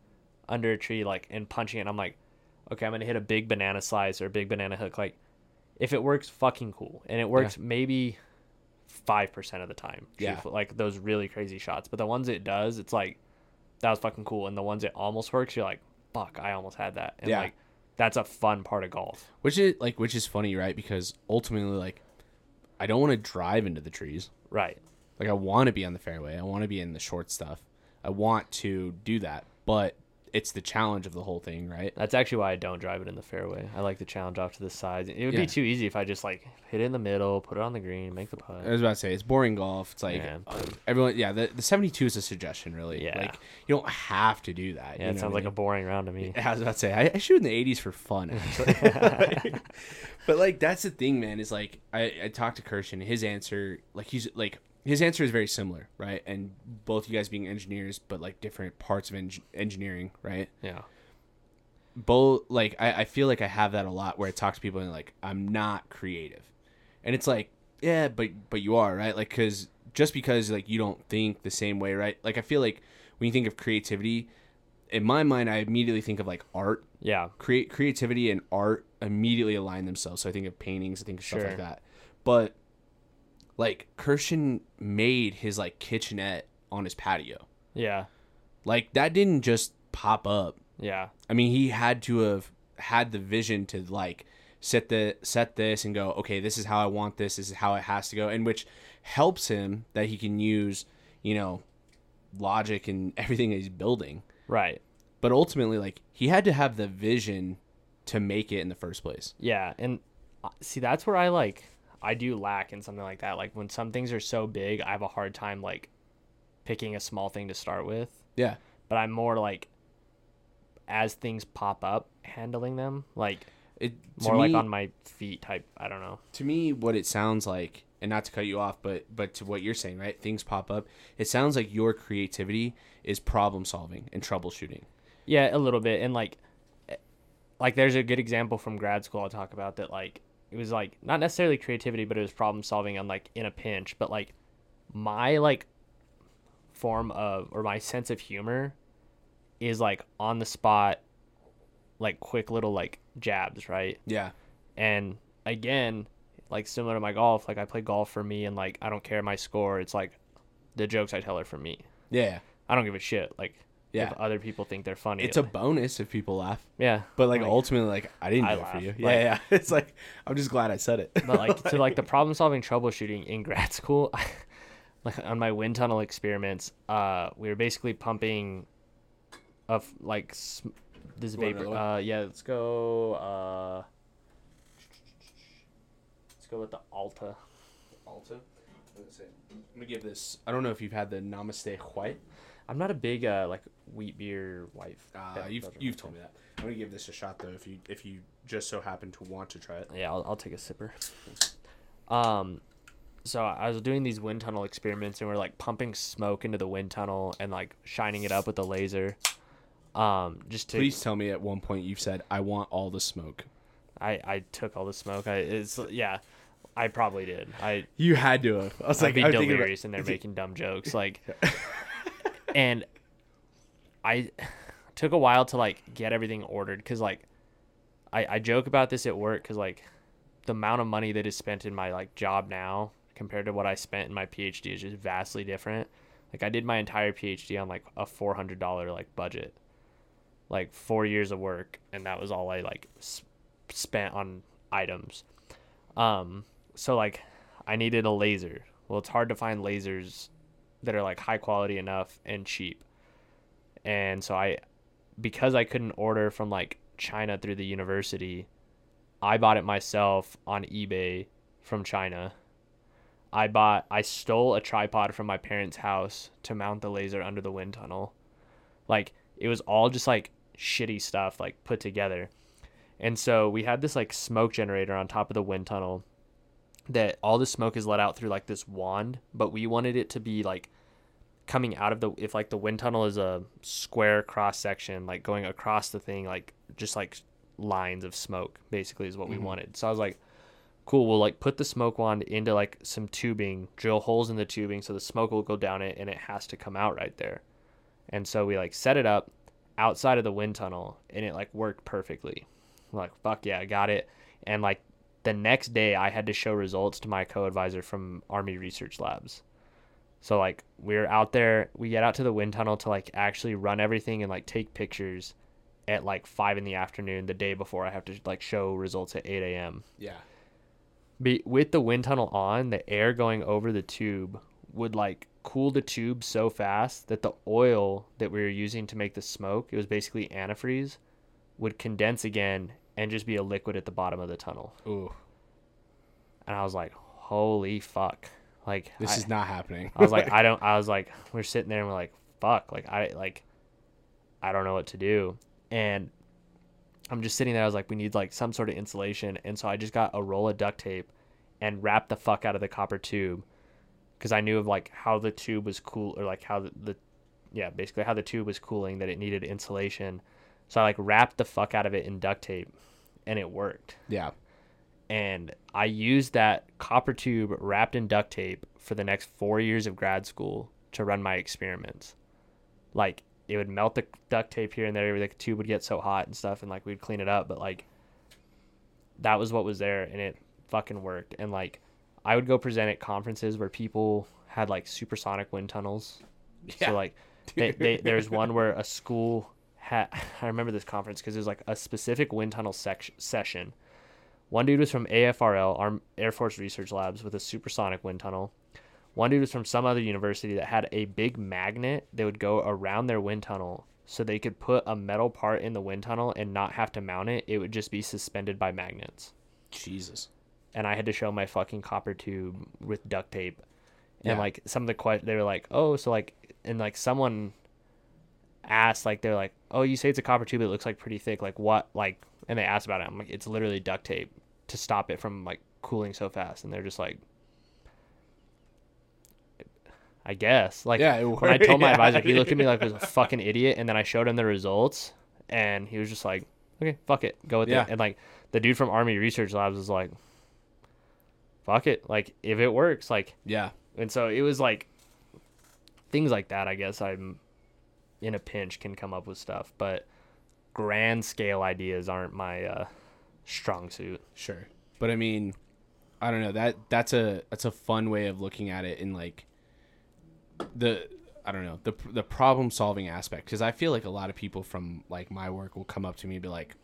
under a tree, like, and punching it. And I'm like, okay, I'm gonna hit a big banana slice or a big banana hook. Like, if it works, fucking cool, and it works maybe five percent of the time. Yeah. like those really crazy shots. But the ones it does, it's like that was fucking cool, and the ones it almost works, you're like, fuck, I almost had that, and Yeah. like. That's a fun part of golf. Which is like, which is funny, right? Because ultimately, like, I don't want to drive into the trees. Right. Like, I want to be on the fairway. I want to be in the short stuff. I want to do that, but it's the challenge of the whole thing, right? That's actually why I don't drive it in the fairway. I like the challenge off to the sides. It would Yeah. be too easy if I just like hit it in the middle, put it on the green, make the putt. I was about to say it's boring golf. It's like Yeah. uh, everyone, yeah. The, the seventy two is a suggestion, really. Yeah. like you don't have to do that. Yeah, you it know sounds what I like a boring round to me. I was about to say I, I shoot in the eighties for fun, actually. but like that's the thing, man. Is like I, I talked to Kirshen. His answer, like he's like his answer is very similar, right? And both you guys being engineers, but like different parts of eng- engineering, right? Yeah. both like I, I feel like I have that a lot where I talk to people and like I'm not creative, and it's like yeah, but but you are right, like because just because like you don't think the same way, right? Like I feel like when you think of creativity, in my mind, I immediately think of like art. Yeah. Create creativity and art immediately align themselves. So I think of paintings, I think of stuff Sure. like that. But like Kirshen made his like kitchenette on his patio. Yeah. Like that didn't just pop up Yeah. I mean, he had to have had the vision to like set the set this and go, okay, this is how I want this. This is how it has to go, and which helps him that he can use, you know, logic and everything that he's building. Right. But ultimately, like he had to have the vision to make it in the first place. Yeah, and uh, see that's where I like I do lack in something like that. Like when some things are so big, I have a hard time like picking a small thing to start with. Yeah. But I'm more like as things pop up, handling them like It more like on my feet type. I don't know. to me what it sounds like and not to cut you off but but to what you're saying right things pop up it sounds like your creativity is problem solving and troubleshooting Yeah, a little bit. And like eh, like there's a good example from grad school I'll talk about that like it was like not necessarily creativity, but it was problem solving on like in a pinch. But like my like form of or my sense of humor is like on the spot like quick little like jabs, right? yeah And again, like similar to my golf, like I play golf for me and like I don't care my score. It's like the jokes I tell are for me. yeah I don't give a shit. Like Yeah. if other people think they're funny. it's a bonus if people laugh. Yeah. but like, ultimately like i didn't do I it for you. Like- yeah yeah. It's like i'm just glad i said it. But like to like the problem solving troubleshooting in grad school like on my wind tunnel experiments uh we were basically pumping of like sm- this You vapor uh yeah let's go uh let's go with the alta. Alta? I'm gonna give this i don't know if you've had the namaste white. I'm not a big uh like wheat beer wife uh, you've, you've told me that i'm gonna give this a shot though if you if you just so happen to want to try it Yeah, I'll, I'll take a sipper. Um, so I was doing these wind tunnel experiments, and we're like pumping smoke into the wind tunnel and like shining it up with a laser. Um, just to please tell me at one point you've said i want all the smoke I I took all the smoke. I it's yeah, I probably did. I you had to have i was I'd like be thinking about- and they're making dumb jokes like, and I took a while to like get everything ordered because like I I joke about this at work because like the amount of money that is spent in my like job now compared to what I spent in my PhD is just vastly different. Like I did my entire PhD on like a four hundred dollar like budget, like four years of work, and that was all I like s- spent on items. Um, so like I needed a laser. Well, it's hard to find lasers that are like high quality enough and cheap. And so I because I couldn't order from like China through the university, I bought it myself on eBay from China. I bought I stole a tripod from my parents' house to mount the laser under the wind tunnel. Like it was all just like shitty stuff like put together. And so we had this like smoke generator on top of the wind tunnel that all the smoke is let out through like this wand, but we wanted it to be like coming out of the if like the wind tunnel is a square cross section, like going across the thing, like just like lines of smoke, basically is what we mm-hmm. wanted. So I was like, cool, we'll like put the smoke wand into like some tubing, drill holes in the tubing so the smoke will go down it and it has to come out right there. And so we like set it up outside of the wind tunnel and it like worked perfectly. I'm like, fuck yeah, I got it. And like the next day I had to show results to my co-advisor from Army Research Labs. So like we're out there, we get out to the wind tunnel to like actually run everything and like take pictures at like five in the afternoon the day before I have to like show results at eight a.m. yeah Be with the wind tunnel on, the air going over the tube would like cool the tube so fast that the oil that we were using to make the smoke, it was basically antifreeze, would condense again and just be a liquid at the bottom of the tunnel. Ooh, And I was like, holy fuck. Like this I- is not happening. I was like, I don't. I was like, we're sitting there and we're like, fuck. Like I like, I don't know what to do. And I'm just sitting there. I was like, we need like some sort of insulation. And so I just got a roll of duct tape and wrapped the fuck out of the copper tube because I knew of like how the tube was cool or like how the, the yeah basically how the tube was cooling that it needed insulation. So I like wrapped the fuck out of it in duct tape, and it worked yeah, and I used that copper tube wrapped in duct tape for the next four years of grad school to run my experiments. Like it would melt the duct tape here and there, the tube would get so hot and stuff, and like we'd clean it up, but like that was what was there, and it fucking worked. And like I would go present at conferences where people had like supersonic wind tunnels. Yeah, So like they, they, there's one where a school had I remember this conference because it was like a specific wind tunnel sec- session. One dude was from AFRL, Arm Air Force Research Labs, with a supersonic wind tunnel. One dude was from some other university that had a big magnet that would go around their wind tunnel so they could put a metal part in the wind tunnel and not have to mount it. It would just be suspended by magnets. Jesus. And I had to show my fucking copper tube with duct tape. And Yeah. like some of the questions, they were like, oh, so like, and like someone asked, like, they're like, oh, you say it's a copper tube, it looks like pretty thick. Like, what? Like, and they asked about it. I'm like, it's literally duct tape to stop it from like cooling so fast. And they're just like, I guess. Like, Yeah, when I told my advisor, he looked at me like I was a fucking idiot. And then I showed him the results, and he was just like, okay, fuck it, go with Yeah. it. And like, the dude from Army Research Labs was like, fuck it. Like, if it works, like, Yeah. and so it was like things like that. I guess I'm in a pinch can come up with stuff, but grand scale ideas aren't my uh, strong suit. Sure. But I mean, I don't know. That that's a that's a fun way of looking at it in like the I don't know, the the problem solving aspect cuz I feel like a lot of people from like my work will come up to me and be like,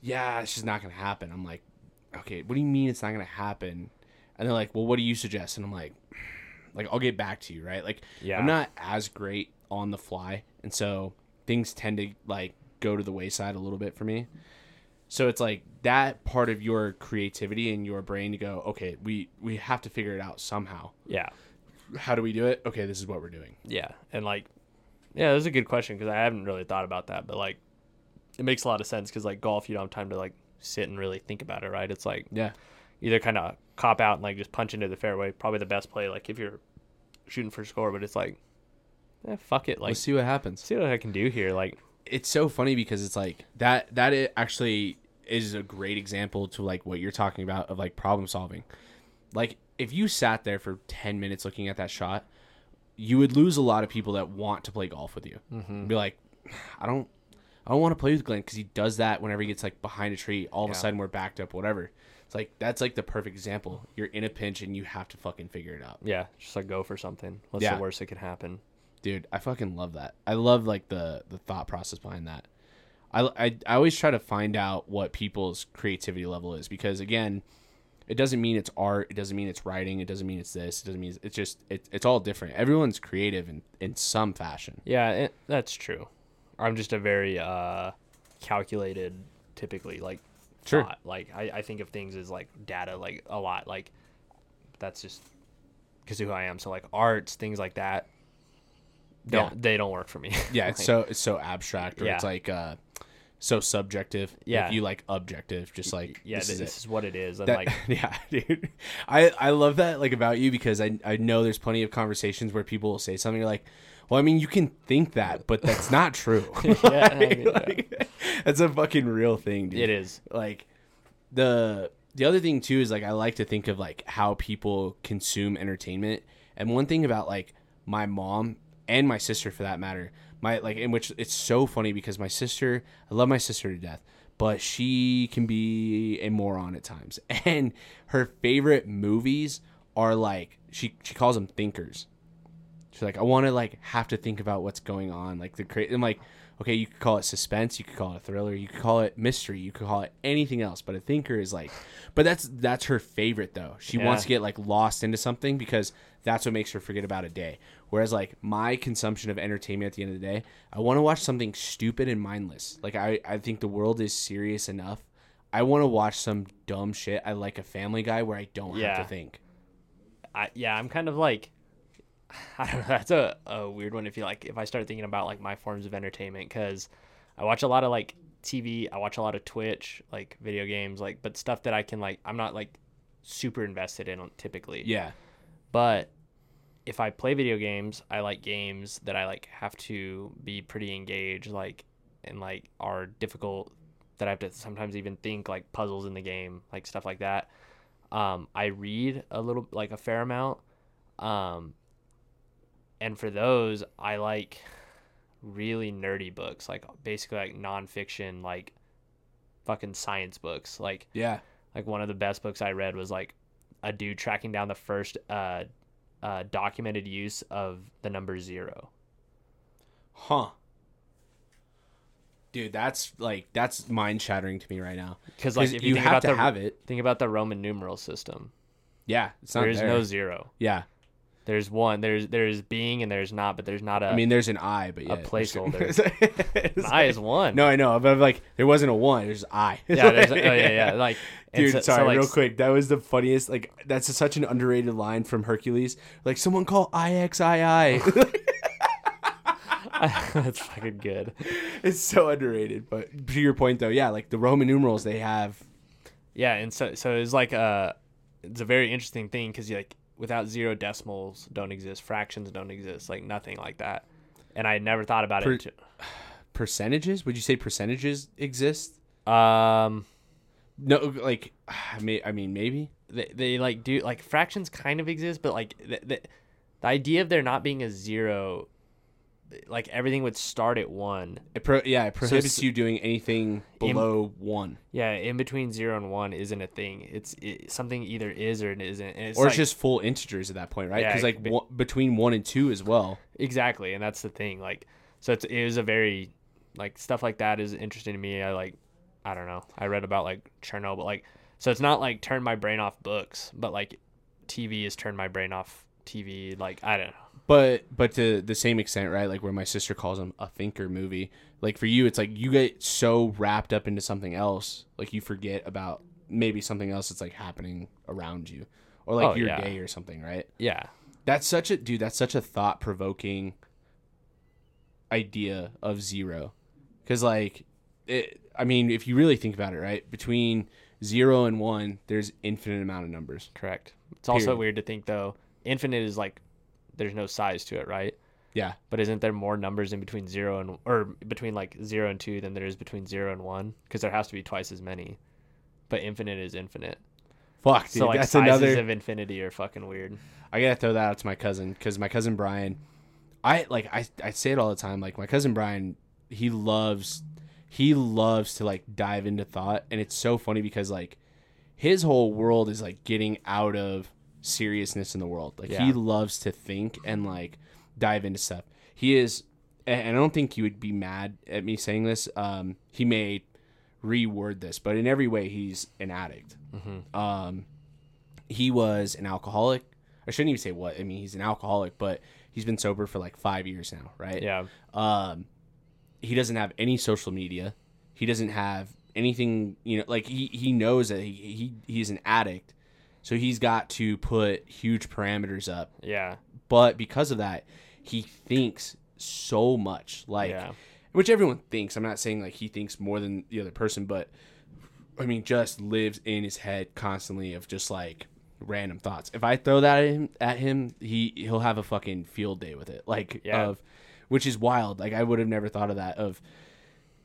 "Yeah, it's just not going to happen." I'm like, "Okay, what do you mean it's not going to happen?" And they're like, "Well, what do you suggest?" And I'm like, like I'll get back to you, right? Like Yeah. I'm not as great on the fly, and so things tend to like go to the wayside a little bit for me. So it's like that part of your creativity and your brain to go, okay, we we have to figure it out somehow. Yeah, How do we do it? Okay, this is what we're doing. yeah, and like, yeah, that's a good question because I haven't really thought about that, but like, it makes a lot of sense because like golf, you don't have time to like sit and really think about it, right? It's like Yeah. either kind of cop out and like just punch into the fairway, probably the best play, like if you're shooting for score, but it's like, eh, fuck it, like Let's see what happens. see what I can do here, like. It's so funny because it's like that that it actually is a great example to like what you're talking about of like problem solving. Like if you sat there for 10 minutes looking at that shot, you would lose a lot of people that want to play golf with you. Mm-hmm. Be like, I don't I don't want to play with Glenn because he does that whenever he gets like behind a tree. All of a sudden we're backed up, whatever. It's like that's like the perfect example. You're in a pinch and you have to fucking figure it out. Yeah, just like go for something. What's Yeah. the worst that could happen? Dude, I fucking love that. I love like the the thought process behind that. I, I, I always try to find out what people's creativity level is because again, it doesn't mean it's art. It doesn't mean it's writing. It doesn't mean it's this. It doesn't mean it's, it's just it, it's all different. Everyone's creative in in some fashion. Yeah, it, that's true. I'm just a very uh, calculated, typically like Sure. thought. Like I, I think of things as like data, like a lot. Like that's just because who I am. So like arts, things like that. Don't Yeah. they don't work for me? Yeah, it's Like, so it's so abstract or Yeah. it's like uh so subjective. Yeah. If you like objective, just like yeah, this this, is is what it is. And That- like yeah, dude. I I love that like about you because I I know there's plenty of conversations where people will say something you're like, well, I mean, you can think that, but that's not true. Yeah, I mean, Like, that's a fucking real thing, dude. it is. Like the the other thing too is like I like to think of like how people consume entertainment. And one thing about like my mom and my sister for that matter, my like in which it's so funny because my sister, I love my sister to death, but she can be a moron at times. And her favorite movies are like she she calls them thinkers. She's like, I want to like have to think about what's going on. Like the cra I'm like, okay, you could call it suspense, you could call it a thriller, you could call it mystery, you could call it anything else. But a thinker is like, but that's that's her favorite though. She wants to get like lost into something because that's what makes her forget about a day. Whereas like my consumption of entertainment at the end of the day, I want to watch something stupid and mindless. Like I I think the world is serious enough. I want to watch some dumb shit. I like a Family Guy where I don't Yeah. have to think. I yeah, I'm kind of like I don't know. That's a, a weird one if you like if I start thinking about like my forms of entertainment because I watch a lot of like TV, I watch a lot of Twitch, like video games, like but stuff that I can like I'm not like super invested in typically. Yeah. But if I play video games, I like games that I like have to be pretty engaged, like and like are difficult that I have to sometimes even think like puzzles in the game, like stuff like that. Um, I read a little like a fair amount. Um, and for those, I like really nerdy books, like basically like nonfiction, like fucking science books. Like Yeah. like one of the best books I read was like a dude tracking down the first uh, uh, documented use of the number zero. Huh. dude, that's like that's mind shattering to me right now. Because like if you, you think have about to the, have it. think about the Roman numeral system. Yeah, it's not There's there. no zero. yeah, There's one. There's there's being and there's not, but there's not a. I mean, there's an I, but yeah, placeholder. an I is one. No, I know, but like there wasn't a one. There's I. Yeah. There's, oh yeah. Yeah. Like. Dude, so- so, sorry, like, real quick. That was the funniest. Like, that's such an underrated line from Hercules. Like, someone call IXII. That's fucking good. it's so underrated. But to your point, though, yeah, like the Roman numerals, they have. Yeah, and so so it's like uh it's a very interesting thing because you, like without zero decimals don't exist, fractions don't exist, like nothing like that. And I had never thought about Per- it. Percentages? Would you say percentages exist? Um, No, like, I mean, I mean, maybe. they, they like do like fractions kind of exist, but like the, the the idea of there not being a zero, like everything would start at one. It pro- yeah, it prohibits it's- you doing anything below one, Yeah, in between zero and one isn't a thing. It's it, something either is or it isn't. It's or like, it's just full integers at that point, right? Yeah, Because it like be- one, between one and two as well. Exactly, and that's the thing. Like, so it's it was a very like stuff like that is interesting to me. I like, I don't know. I read about like Chernobyl, like so it's not like turn my brain off books, but like TV is turn my brain off TV. Like I don't know. But but to the same extent, right? Like where my sister calls them a thinker movie. Like for you, it's like you get so wrapped up into something else, like you forget about maybe something else that's like happening around you, or like Oh, your yeah. day or something, right? Yeah, That's such a dude. That's such a thought provoking idea of zero, because like, it, I mean, if you really think about it, right, between zero and one, there's infinite amount of numbers. correct. It's also weird to think though. Infinite is like there's no size to it, right? Yeah, But isn't there more numbers in between zero and or between like zero and two than there is between zero and one? Because there has to be twice as many. But infinite is infinite. fuck, dude. so like that's sizes another. of infinity are fucking weird. I gotta throw that out to my cousin because my cousin Brian, I like I I say it all the time. Like my cousin Brian, he loves he loves to like dive into thought, and it's so funny because like his whole world is like getting out of seriousness in the world. Like he loves to think and like dive into stuff. He is, and I don't think you would be mad at me saying this. Um, he may reword this, but in every way, he's an addict. Um, he was an alcoholic. I shouldn't even say what. I mean, he's an alcoholic, but he's been sober for like five years now, right? Yeah. Um, he doesn't have any social media. He doesn't have anything. You know, like he he knows that he, he he's an addict, so he's got to put huge parameters up. Yeah. But because of that, he thinks so much. Like, Yeah. which everyone thinks. I'm not saying like he thinks more than the other person, but I mean, just lives in his head constantly of just like random thoughts. If I throw that at him, at him he he'll have a fucking field day with it. Like Yeah. of which is wild. Like I would have never thought of that of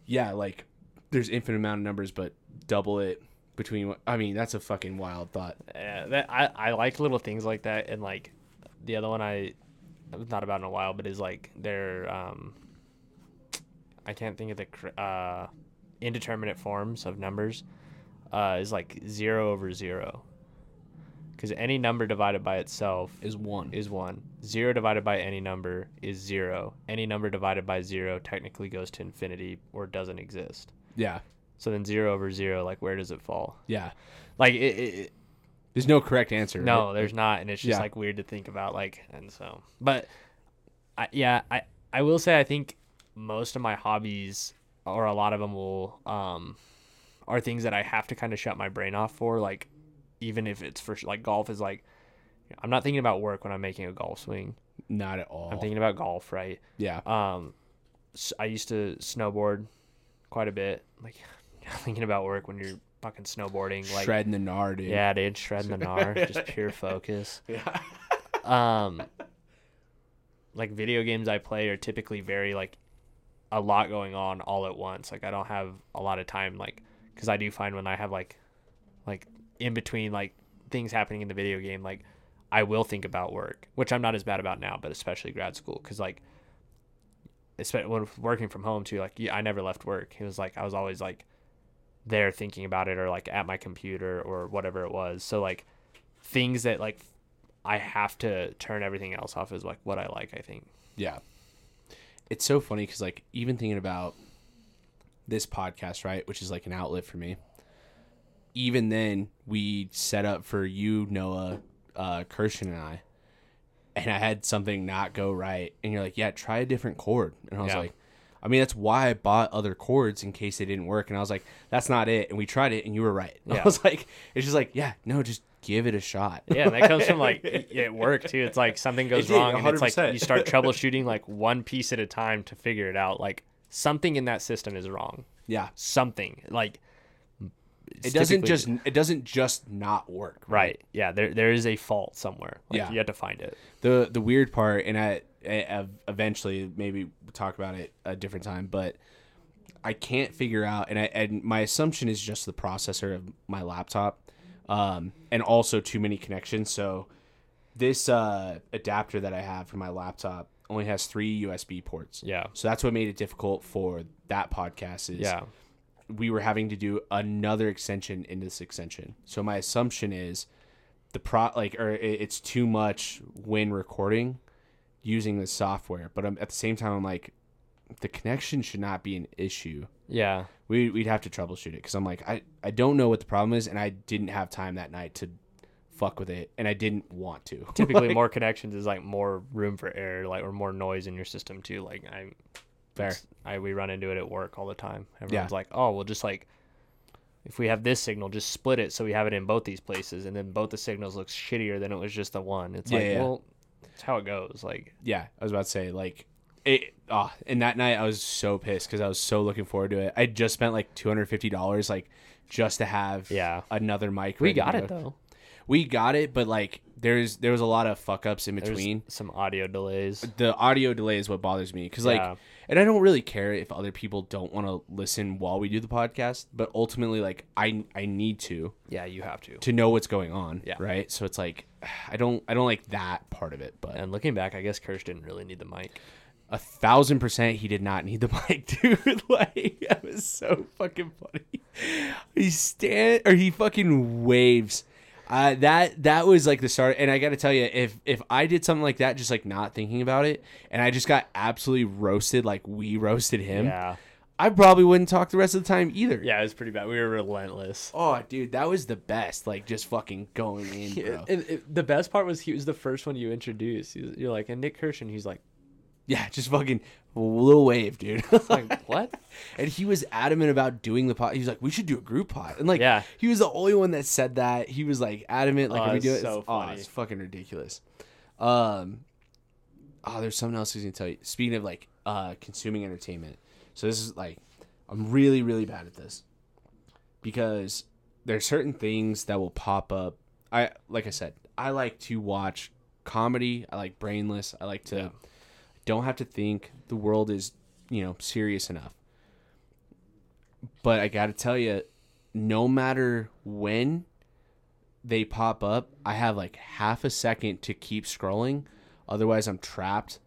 yeah, like there's infinite amount of numbers but double it between I mean, that's a fucking wild thought. Yeah, that I, I like little things like that, and like the other one I I've thought about in a while, but is like their um I can't think of the cr- uh indeterminate forms of numbers uh is like zero over zero because any number divided by itself Is one. is one. Zero divided by any number is zero. Any number divided by zero technically goes to infinity or doesn't exist. yeah. So then zero over zero, like where does it fall? Yeah. Like it, it, There's no correct answer. no, right? there's not, and it's just Yeah. like weird to think about. Like, and so, but, I yeah, I I will say I think most of my hobbies or a lot of them will um are things that I have to kind of shut my brain off for. Like, even if it's for like golf is like, I'm not thinking about work when I'm making a golf swing. Not at all. I'm thinking about golf, right? yeah. Um, I used to snowboard quite a bit. Like, thinking about work when you're fucking snowboarding, like Shredding the gnar, dude. yeah, dude, shredding the gnar, just pure focus. Yeah. Um, like video games I play are typically very like a lot going on all at once. Like I don't have a lot of time, like because I do find when I have like like in between like things happening in the video game, like I will think about work, which I'm not as bad about now, but especially grad school, because like. Especially when working from home too, like yeah, I never left work. It was like I was always like there thinking about it, or like at my computer, or whatever it was. So like things that like I have to turn everything else off is like what I like. I think. Yeah. It's so funny because like even thinking about this podcast, right, which is like an outlet for me. Even then, we set up for you, Noah, uh, Kirshen, and I, and I had something not go right, and you're like, "Yeah, try a different cord," and I was Yeah. like, "I mean, that's why I bought other cords in case they didn't work," and I was like, "That's not it," and we tried it, and you were right. I was like, "It's just like, yeah, no, just give it a shot." Yeah, and that comes from like it worked too. It's like something goes wrong, and it's like you start troubleshooting like one piece at a time to figure it out. Like something in that system is wrong. yeah, Something like it doesn't just it doesn't just not work. right. Yeah, there there is a fault somewhere. Like, Yeah. you have to find it. the the weird part, and I eventually maybe we'll talk about it a different time, but I can't figure out, and I and my assumption is just the processor of my laptop, um, and also too many connections. So this uh, adapter that I have for my laptop only has three USB ports. Yeah. So that's what made it difficult for that podcast. Is Yeah. we were having to do another extension in this extension. So my assumption is the pro like or it's too much when recording using this software. But I'm, at the same time, I'm like, the connection should not be an issue. Yeah. We we'd have to troubleshoot it because I'm like I I don't know what the problem is, and I didn't have time that night to fuck with it, and I didn't want to. Typically, Like, more connections is like more room for error, like or more noise in your system too. Like I, Fair. I we run into it at work all the time. Yeah. Everyone's like, oh, well, just like if we have this signal, just split it so we have it in both these places, and then both the signals look shittier than it was just the one. It's Yeah, like, yeah. well, it's how it goes. Like, yeah, I was about to say like it. Oh, and that night I was so pissed because I was so looking forward to it. I just spent like two hundred fifty dollars like just to have Yeah. another mic. we got it though. We got it, but like there's there was a lot of fuck ups in There's between. some audio delays. The audio delay is what bothers me because like, Yeah. and I don't really care if other people don't want to listen while we do the podcast, but ultimately like I I need to Yeah, you have to. to know what's going on. Yeah. Right. So it's like I don't I don't like that part of it, but And looking back, I guess Kirsch didn't really need the mic. a thousand percent he did not need the mic, dude. like that was so fucking funny. He stand or he fucking waves. Uh, that that was like the start, and I got to tell you, if if I did something like that, just like not thinking about it, and I just got absolutely roasted, like we roasted him, Yeah. I probably wouldn't talk the rest of the time either. Yeah, it was pretty bad. We were relentless. Oh, dude, that was the best. Like just fucking going in, bro. And it, the best part was he was the first one you introduced. You're like, and Nick Kirsch, and he's like, yeah, just fucking little wave, dude. like what? and he was adamant about doing the pot. He was like, "We should do a group pot." And like, Yeah. he was the only one that said that. He was like adamant, like, Oh, if we do it, so it's, oh, funny. it's fucking ridiculous. Um, oh, there's something else I was gonna tell you. Speaking of like uh consuming entertainment, so this is like, I'm really really bad at this because there's certain things that will pop up. I like I said, I like to watch comedy. I like brainless. I like to Yeah. Don't have to think. The world is you know serious enough. But I got to tell you, no matter when they pop up, I have like half a second to keep scrolling. Otherwise, I'm trapped.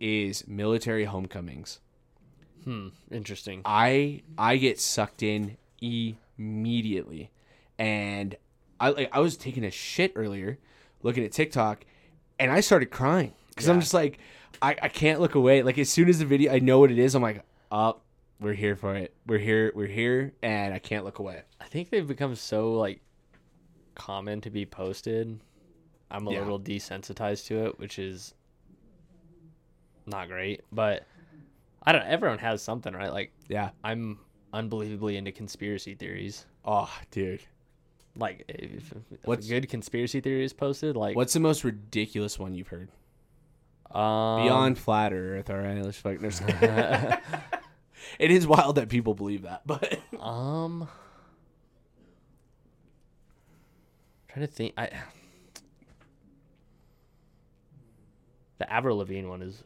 Is military homecomings. Hmm. Interesting. I I get sucked in immediately, and I like I was taking a shit earlier, looking at TikTok, and I started crying because I'm just like I I can't look away. Like as soon as the video, I know what it is. I'm like, up, we're here for it. We're here. We're here, and I can't look away. I think they've become so like common to be posted. I'm a Yeah. little desensitized to it, which is not great. But I don't. Everyone has something, right? Like Yeah. I'm unbelievably into conspiracy theories. Oh, dude. Like if, if What's- a good conspiracy theory is posted, like What's the most ridiculous one you've heard? Um, Beyond flat Earth, all right. Let's fucking. it is wild that people believe that, but Um, trying to think. I the Avril Lavigne one is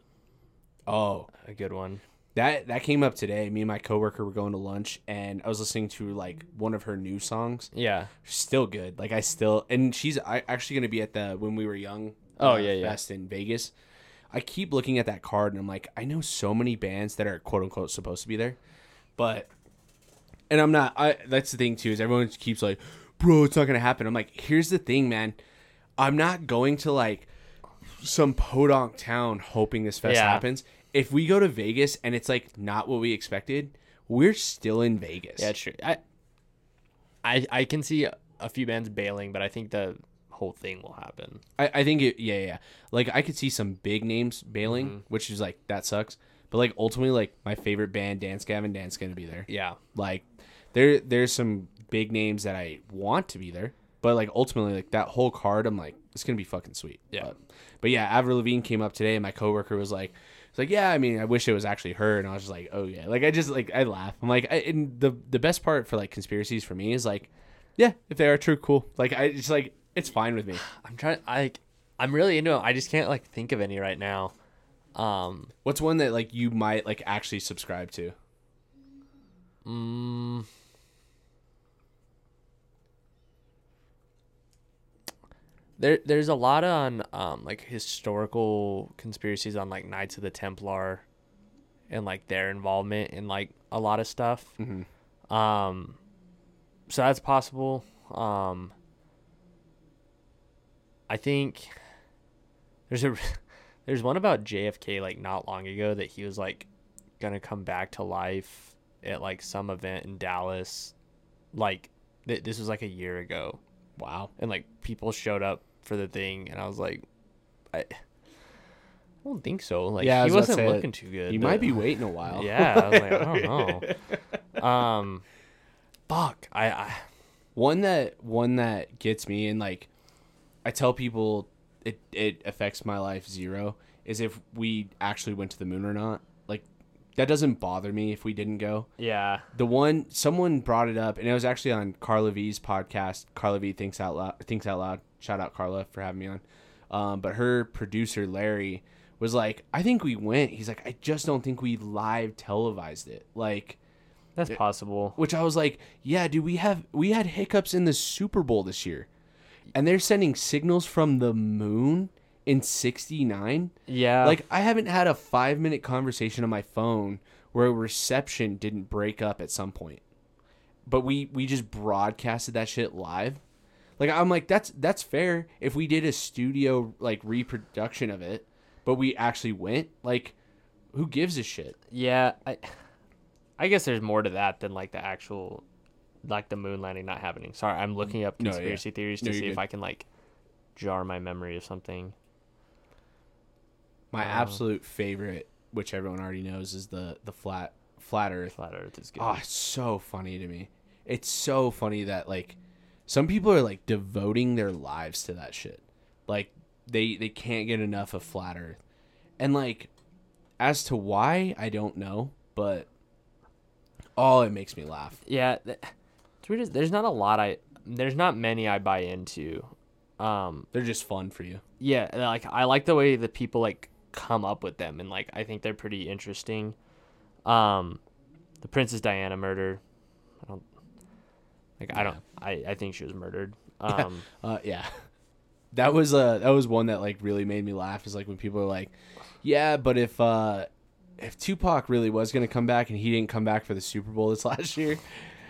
oh, a good one. That that came up today. Me and my coworker were going to lunch, and I was listening to like one of her new songs. Yeah. Still good. Like I still, and she's I, actually going to be at the when we were young. Oh, uh, yeah, yeah. Fest in Vegas. I keep looking at that card, and I'm like, I know so many bands that are quote unquote supposed to be there, but, and I'm not. I that's the thing too is everyone keeps like, bro, it's not going to happen. I'm like, here's the thing, man. I'm not going to like some podunk town hoping this fest Yeah. happens. If we go to Vegas and it's like not what we expected, we're still in Vegas. Yeah, true. I, I, I can see a few bands bailing, but I think the whole thing will happen. I, I think it. Yeah, yeah. Like I could see some big names bailing, Mm-hmm. which is like that sucks. But like ultimately, like my favorite band, Dance Gavin, Dance gonna be there. Yeah. Like there, there's some big names that I want to be there, but like ultimately, like that whole card, I'm like, it's gonna be fucking sweet. Yeah. But, but yeah, Avril Lavigne came up today, and my coworker was like, "It's like, yeah, I mean, I wish it was actually her," and I was just like, "Oh yeah." Like I just like I laugh. I'm like, I, and the the best part for like conspiracies for me is like, yeah, if they are true, cool. Like I just like it's fine with me. I'm trying. I, I'm really into it. I just can't like think of any right now. Um. What's one that like you might like actually subscribe to? Mm, there, there's a lot on um like historical conspiracies on like Knights of the Templar, and like their involvement in like a lot of stuff. Mhm. Um, so that's possible. Um, I think there's a there's one about JFK like not long ago that he was like gonna come back to life at like some event in Dallas. Like th- this was like a year ago, Wow. and like people showed up for the thing, and I was like, I, I don't think so. Like Yeah, he was wasn't looking too good. You might be waiting a while. Yeah, I was like, I don't know. Um, fuck. I, I One that one that gets me and like I tell people it it affects my life zero is if we actually went to the moon or not. Like that doesn't bother me if we didn't go. yeah. The one someone brought it up and it was actually on Carla V's podcast. Carla V thinks out loud thinks out loud. Shout out Carla for having me on. Um, but her producer Larry was like, I think we went. He's like, I just don't think we live televised it. Like That's possible. which I was like, yeah, dude, we have we had hiccups in the Super Bowl this year, and they're sending signals from the moon in '69. Yeah. Like I haven't had a five minute conversation on my phone where a reception didn't break up at some point, but we we just broadcasted that shit live. Like I'm like that's that's fair if we did a studio like reproduction of it, but we actually went like. Who gives a shit? yeah. I, I guess there's more to that than like the actual, like the moon landing not happening. Sorry, I'm looking up No, yeah. conspiracy theories to No, see if good. I can like jar my memory of something. My Uh, absolute favorite, which everyone already knows, is the the flat flat Earth. Flat Earth is good. Oh, it's so funny to me. It's so funny that like some people are like devoting their lives to that shit. Like they they can't get enough of flat Earth, and like as to why I don't know, but oh, it makes me laugh. Yeah, th- There's not a lot I. There's not many I buy into. Um, They're just fun for you. yeah, like I like the way the people like come up with them, and like I think they're pretty interesting. Um, the Princess Diana murder. I don't like. I don't. I I think she was murdered. Um, Uh, yeah, that was uh that was one that like really made me laugh. Is like when people are like, yeah, but if uh if Tupac really was gonna come back and he didn't come back for the Super Bowl this last year,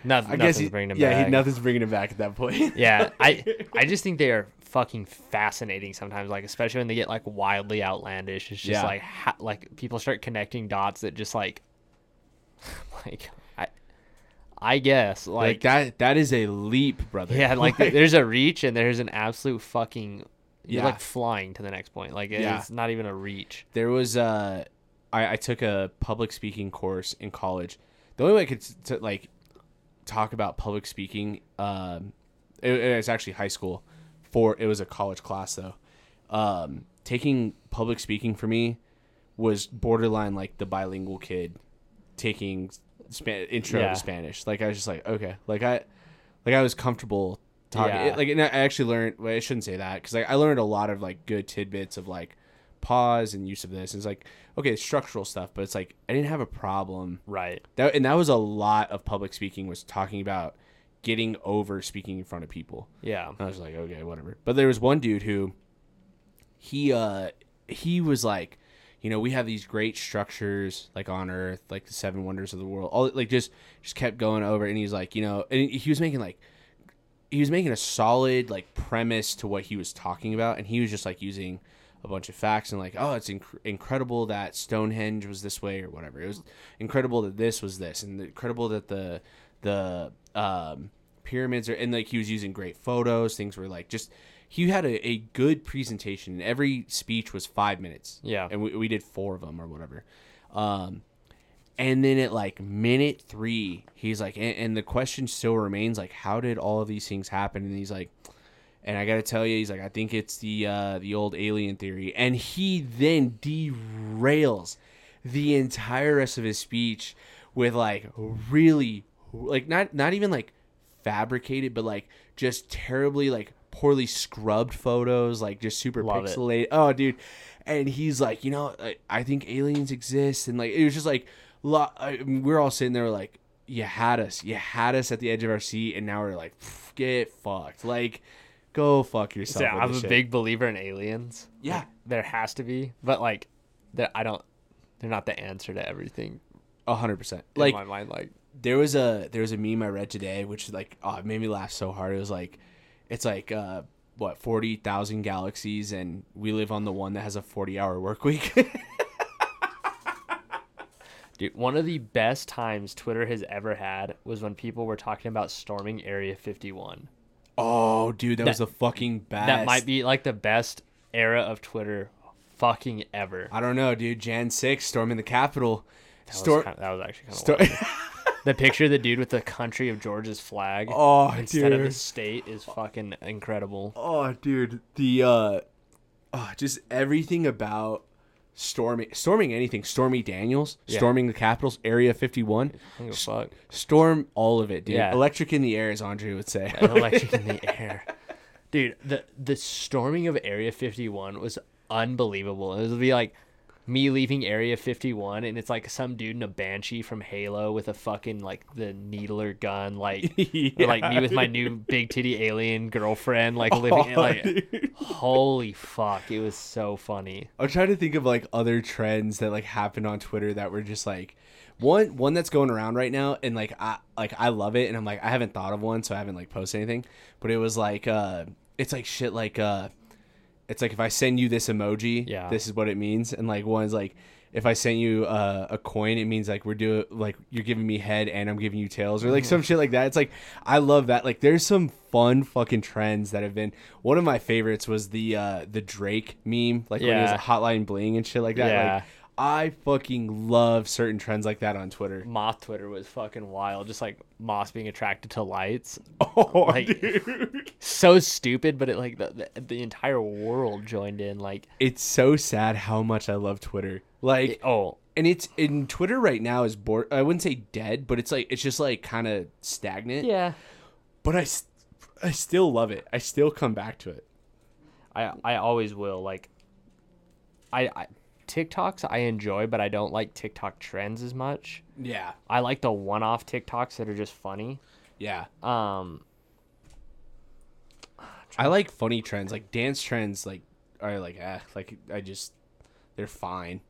nothing. I guess he, nothing's bringing him yeah, back. He, nothing's bringing him back at that point. yeah, I I just think they are fucking fascinating sometimes. Like especially when they get like wildly outlandish. It's just Yeah. like ha- like people start connecting dots that just like like I I guess like, like, that that is a leap, brother. yeah like there's a reach and there's an absolute fucking you're Yeah. like flying to the next point. Like Yeah. it's not even a reach. there was uh I, I took a public speaking course in college. The only way I could t- to, like talk about public speaking, um, it, it was actually high school. For it was a college class though. Um, taking public speaking for me was borderline like the bilingual kid taking Spa- intro Yeah. to Spanish. Like I was just like okay, like I like I was comfortable talking. Yeah. It, like and I actually learned. Well, I shouldn't say that because like I learned a lot of like good tidbits of like pause and use of this. And It's like okay, structural stuff, but it's like I didn't have a problem Right. that, and that was a lot of public speaking was talking about getting over speaking in front of people. Yeah. I was like, okay, whatever. But there was one dude who he uh he was like, you know, we have these great structures like on Earth, like the seven wonders of the world. All like just just kept going over, and he's like, you know, and he was making like he was making a solid like premise to what he was talking about, and he was just like using a bunch of facts and like, oh, it's inc- incredible that Stonehenge was this way or whatever. It was incredible that this was this, and incredible that the the um, pyramids are. And like he was using great photos. Things were like just he had a, a good presentation. And every speech was five minutes. Yeah. and we, we did four of them or whatever. Um, and then at like minute three, he's like, and, and the question still remains like, how did all of these things happen? And he's like, and I gotta tell you, he's like, I think it's the uh, the old alien theory. And he then derails the entire rest of his speech with like really like not not even like fabricated, but like just terribly like poorly scrubbed photos, like just super Love it. pixelated. Oh, dude. And he's like, you know, I, I think aliens exist, and like it was just like, lo- I, we're all sitting there like, you had us, you had us at the edge of our seat, and now we're like, get fucked, like, go fuck yourself. Yeah, with I'm this a shit." big believer in aliens. Yeah. Like, there has to be, but like, there I don't. They're not the answer to everything. a hundred percent. Like my mind, like there was a there was a meme I read today, which like oh, it made me laugh so hard. It was like, it's like uh, what forty thousand galaxies, and we live on the one that has a forty hour work week. Dude, one of the best times Twitter has ever had was when people were talking about storming Area 51. Oh, dude, that, was the fucking best. That might be like the best era of Twitter fucking ever. I don't know, dude. Jan six storming the Capitol. That, Stor- was, kinda, that was actually kind of Stor- The picture of the dude with the country of Georgia's flag oh, instead of the state is fucking incredible. Oh, dude. The uh, oh, just everything about storming, storming anything. Stormy Daniels, Yeah. storming the Capitals, Area fifty one. I don't give a fuck. Storm all of it, dude. Yeah. Electric in the air, as Andre would say. Electric in the air. Dude, the the storming of Area 51 was unbelievable. It would be like me leaving Area 51 and it's like some dude in a banshee from Halo with a fucking like the needler gun like or, like me with my new big titty alien girlfriend like living Oh, like dude. holy fuck, it was so funny. I'm trying to think of like other trends that like happened on Twitter that were just like one one that's going around right now and like I like I love it and I'm like I haven't thought of one so I haven't like posted anything but it was like uh it's like shit like uh it's like if I send you this emoji Yeah. this is what it means and like one's like if I send you uh, a coin it means like we're doing like you're giving me head and I'm giving you tails or like some shit like that it's like I love that like there's some fun fucking trends that have been one of my favorites was the uh the Drake meme like when he was Yeah. a hotline bling and shit like that Yeah. like I fucking love certain trends like that on Twitter. Moth Twitter was fucking wild. Just like Moss being attracted to lights. Oh, Like- dude. So stupid, but it like the, the, the entire world joined in. Like, It's so sad how much I love Twitter. Like, oh, and it's in Twitter right now is bored. I wouldn't say dead, but it's like it's just like kind of stagnant. yeah. But I, I still love it. I still come back to it. I I always will. Like, I, I TikToks I enjoy, but I don't like TikTok trends as much. Yeah, I like the one-off TikToks that are just funny. yeah. Um, I like funny trends, like dance trends. Like are like eh, like I just they're fine.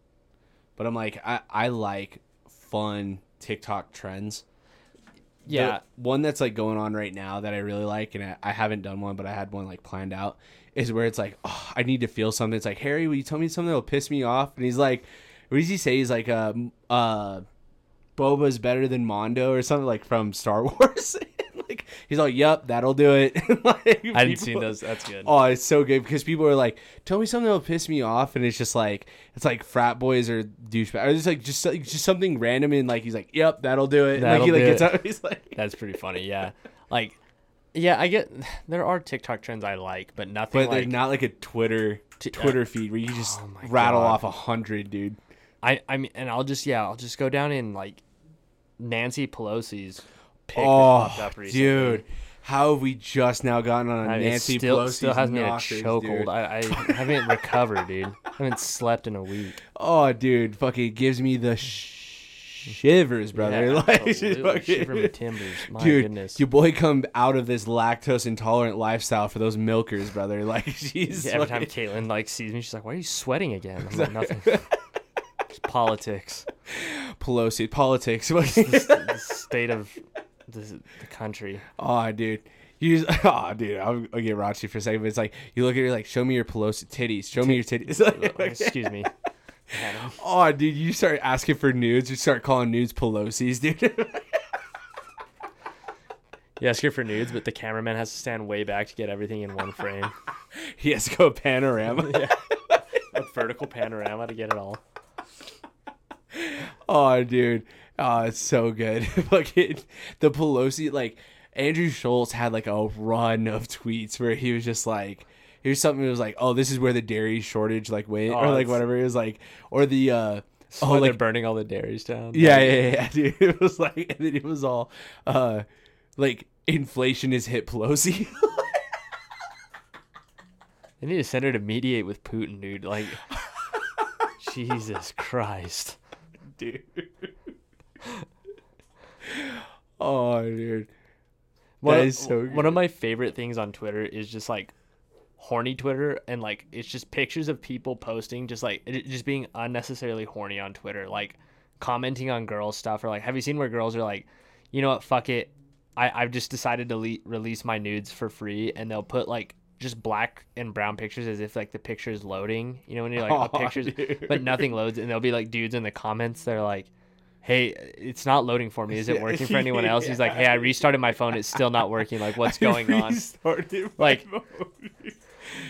But I'm like I I like fun TikTok trends. The yeah, one that's like going on right now that I really like, and I, I haven't done one, but I had one like planned out, is where it's like, oh, I need to feel something. It's like, Harry, will you tell me something that'll piss me off? And he's like, what does he say? He's like, uh, uh, Boba's better than Mando or something like from Star Wars. like he's like, yep, that'll do it. like, I people- seen those. That's good. Oh, it's so good because people are like, "Tell me something that'll piss me off," and it's just like it's like frat boys or douchebags. Or it's like just like, just something random, and like he's like, "Yep, that'll do it." And, like That'll he like do gets it. out, he's like, That's pretty funny. Yeah, like, yeah, I get there are TikTok trends I like, but nothing but they're like not like a Twitter T- uh, Twitter feed where you just Oh rattle God. off a hundred, dude. I I mean, and I'll just yeah, I'll just go down in like Nancy Pelosi's pic Oh, up dude, how have we just now gotten on a I mean, it Nancy still, Pelosi's still has me in a chokehold. I, I haven't recovered, dude. I haven't slept in a week. Oh, dude, fucking gives me the shivers, brother. Yeah, like, absolutely. fucking- Shiver my timbers. My Dude, goodness. your boy come out of this lactose intolerant lifestyle for those milkers, brother. Like, she's Yeah, every time Caitlin like sees me, she's like, "Why are you sweating again?" I'm like, "Nothing." Politics. Pelosi politics. the, the state of the, the country. oh, dude, You just, oh, dude, I'll, I'll get raunchy for a second, but it's like you look at her like, show me your Pelosi titties, show me your titties. Like, Excuse me. Hannah. oh, dude, you start asking for nudes, you start calling nudes Pelosi's, dude. You ask her for nudes, but the cameraman has to stand way back to get everything in one frame. he has to go panorama. Yeah. A vertical panorama to get it all. Oh, dude. Oh, it's so good. Fucking the Pelosi, like Andrew Schulz had like a run of tweets where he was just like, here's something that was like, oh, this is where the dairy shortage like went, Oh, or like whatever it was like, or the uh, oh, they're like burning all the dairies down. yeah, yeah, yeah, yeah, dude. It was like, and then it was all, uh, like inflation has hit Pelosi. They need to send her to mediate with Putin, dude. Like, Jesus Christ. dude. oh, dude. One That is so One of my favorite things on Twitter is just like horny Twitter, and like it's just pictures of people posting, just like it, just being unnecessarily horny on Twitter, like commenting on girls stuff, or like, have you seen where girls are like, you know what, fuck it, I I've just decided to le- release my nudes for free, and they'll put like just black and brown pictures as if like the picture is loading, you know, when you're like, oh, pictures, dude. but nothing loads, and there'll be like dudes in the comments, they're like. Hey, it's not loading for me. Is it working for anyone else? He's like, hey, I restarted my phone. It's still not working. Like, what's going on? Like- phone.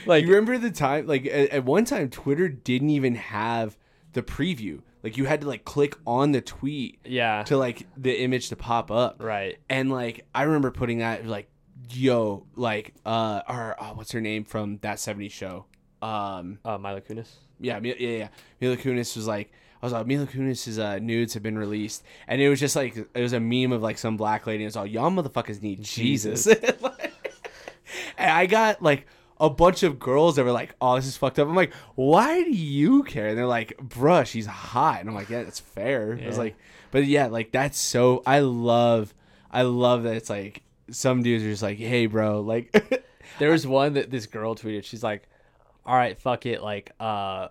Like, you remember the time like at, at one time twitter didn't even have the preview like you had to like click on the tweet yeah, to like the image to pop up right. and like i remember putting that like yo like uh or oh, what's her name from that 70s show um Uh, Mila Kunis. yeah yeah yeah mila kunis was like I was like, Mila Kunis's uh, nudes have been released, and it was just like it was a meme of like some black lady. And it's all y'all motherfuckers need Jesus. and I got like a bunch of girls that were like, "Oh, this is fucked up." I'm like, "Why do you care?" And they're like, "Bruh, she's hot." And I'm like, "Yeah, that's fair." I was like, "But yeah, like that's so." I love, I love that it's like some dudes are just like, "Hey, bro," like, There was one that this girl tweeted. She's like, "All right, fuck it, like, uh,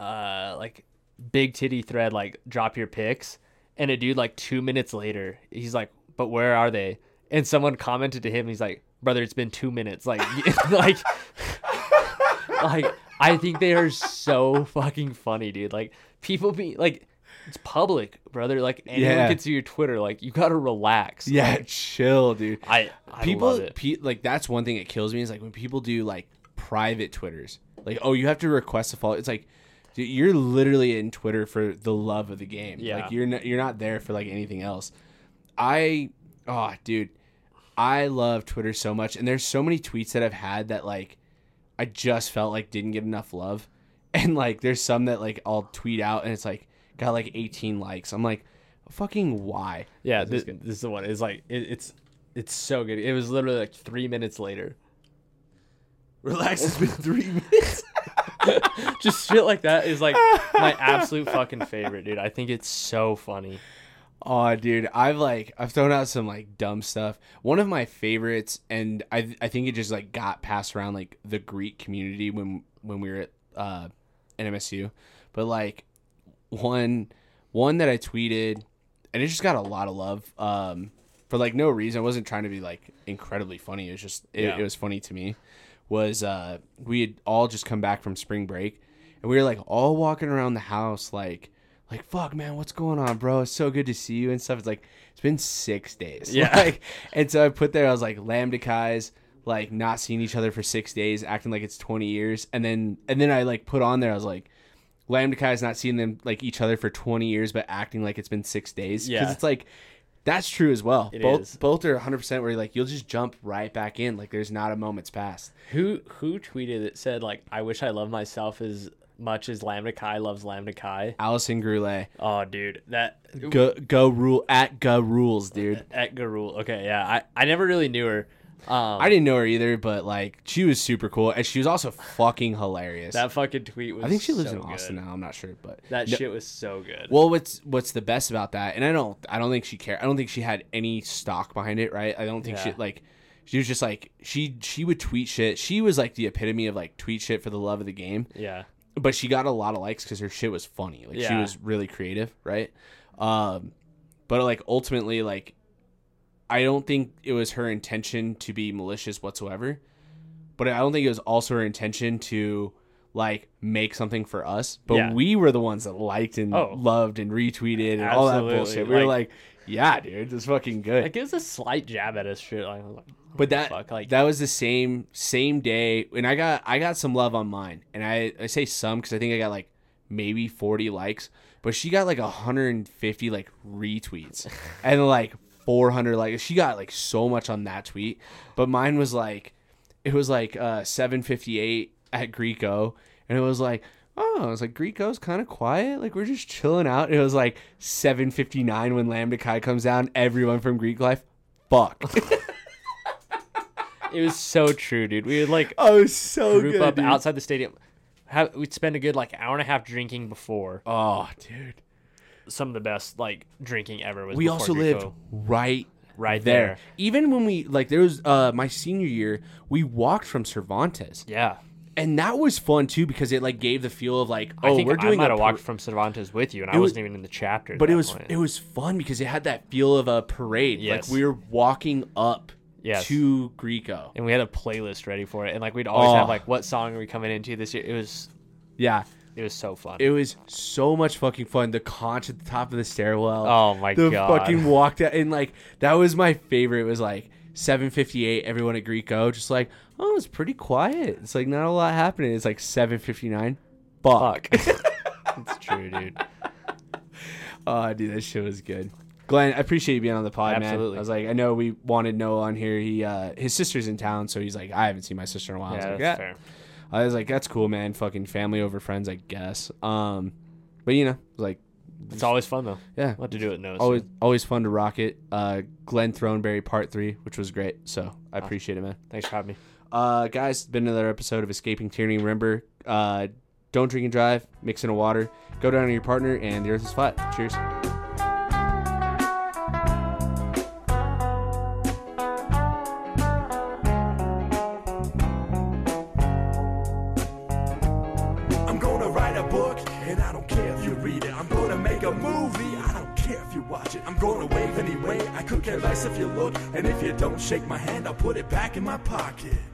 uh, like big titty thread, like drop your pics." And a dude like two minutes later, he's like, "But where are they?" And someone commented to him, he's like, "Brother, it's been two minutes." Like, like, like I think they are so fucking funny, dude. Like people be like. It's public, brother. Like anyone Yeah. can see your Twitter. Like you gotta relax. yeah, Like, chill, dude. I, I people pe- like that's one thing that kills me is like when people do like private twitters like oh you have to request a follow it's like dude, you're literally in twitter for the love of the game Yeah. like you're not you're not there for like anything else i oh dude i love twitter so much and there's so many tweets that i've had that like i just felt like didn't get enough love and like there's some that like i'll tweet out and it's like got like 18 likes i'm like fucking why Yeah, This this, is good. this is the one. It's like it, it's it's so good. It was literally like three minutes later. relax it's been three minutes Just shit like that is like my absolute fucking favorite, dude. I think it's so funny. Oh, dude, I've like I've thrown out some like dumb stuff. One of my favorites, and I I think it just like got passed around like the Greek community when when we were at uh, NMSU, but like one one that I tweeted, and it just got a lot of love. Um, for like no reason. I wasn't trying to be like incredibly funny. It was just it, Yeah. it was funny to me. Was uh we had all just come back from spring break, and we were like all walking around the house like like fuck man what's going on bro? It's so good to see you and stuff. It's like it's been six days. Yeah. like, and so i put there i was like Lambda Chi's like not seeing each other for six days acting like it's 20 years. And then and then i like put on there i was like Lambda Chi's not seeing them like each other for 20 years but acting like it's been six days. Yeah. because it's like that's true as well. It both is. both are 100% where you like you'll just jump right back in like there's not a moment's past. Who who tweeted it said like I wish I loved myself as much as Lambda Chi loves Lambda Chi. allison groulet Oh, dude, that go go rule at go rules dude at go rule. Okay, yeah, I I never really knew her. Um, I didn't know her either, but like she was super cool, and she was also fucking hilarious. that fucking tweet was. I think she lives so in Austin good. now. I'm not sure, but That No- shit was so good. Well, what's what's the best about that? And I don't I don't think she cared. I don't think she had any stock behind it. Right? I don't think she like she was just like she she would tweet shit. She was like the epitome of like tweet shit for the love of the game. yeah, But she got a lot of likes because her shit was funny. Like she Yeah. was really creative, right? Um, but like ultimately like I don't think it was her intention to be malicious whatsoever, but I don't think it was also her intention to like make something for us. But Yeah. we were the ones that liked and Oh. loved and retweeted and all that Absolutely. bullshit. We were Like- like, yeah, dude, it's fucking good. Like it was a slight jab at us shit. Like, like But that fuck, like- that was the same same day, and I got I got some love on mine, and I I say some because I think I got like maybe forty likes, but she got like hundred and fifty like retweets, and like four hundred like she got like so much on that tweet, but mine was like it was like uh seven fifty eight at Greco, and it was like. Oh, I was like Greco's kind of quiet. Like we're just chilling out. It was like 7:59 when Lambda Chi comes down. Everyone from Greek life, fuck. it was so true, dude. We would like Oh, so group good. up dude. outside the stadium. Have, we'd spend a good like hour and a half drinking before. Oh, dude. Some of the best like drinking ever was. We also lived right Right there. there. Even when we like there was uh my senior year, we walked from Cervantes. Yeah, And that was fun too because it like gave the feel of like I oh, think we're doing I might a have par- walked from Cervantes with you, and I was- wasn't even in the chapter. but it was point. it was fun because it had that feel of a parade. Yes. Like we were walking up Yes. to Greco. and we had a playlist ready for it, and like we'd always Oh. have like what song are we coming into this year? It was Yeah. it was so fun. It was so much fucking fun. The conch at the top of the stairwell. Oh my the God. fucking walk down and like that was my favorite. It was like 7:58. Everyone at Greco just like, oh, it's pretty quiet. It's like not a lot happening. It's like 7:59. Fuck. Fuck. it's true, dude. oh, dude, that shit was good. Glenn, I appreciate you being on the pod, man. Absolutely. I was like, I know we wanted Noah on here. He uh his sister's in town, so he's like, I haven't seen my sister in a while. I was Yeah, like, that's yeah. fair. I was like, that's cool, man. Fucking family over friends, I guess. Um, but you know, like, It's always fun though. yeah, What to do it knows. always always fun to rock it. Uh, Glenn Throneberry part three, which was great. So I appreciate it, man. Thanks for having me. Uh, guys, been another episode of Escaping Tyranny. Remember, uh, don't drink and drive. Mix in a water. Go down on your partner, and the earth is flat. Cheers. Shake my hand, I'll put it back in my pocket.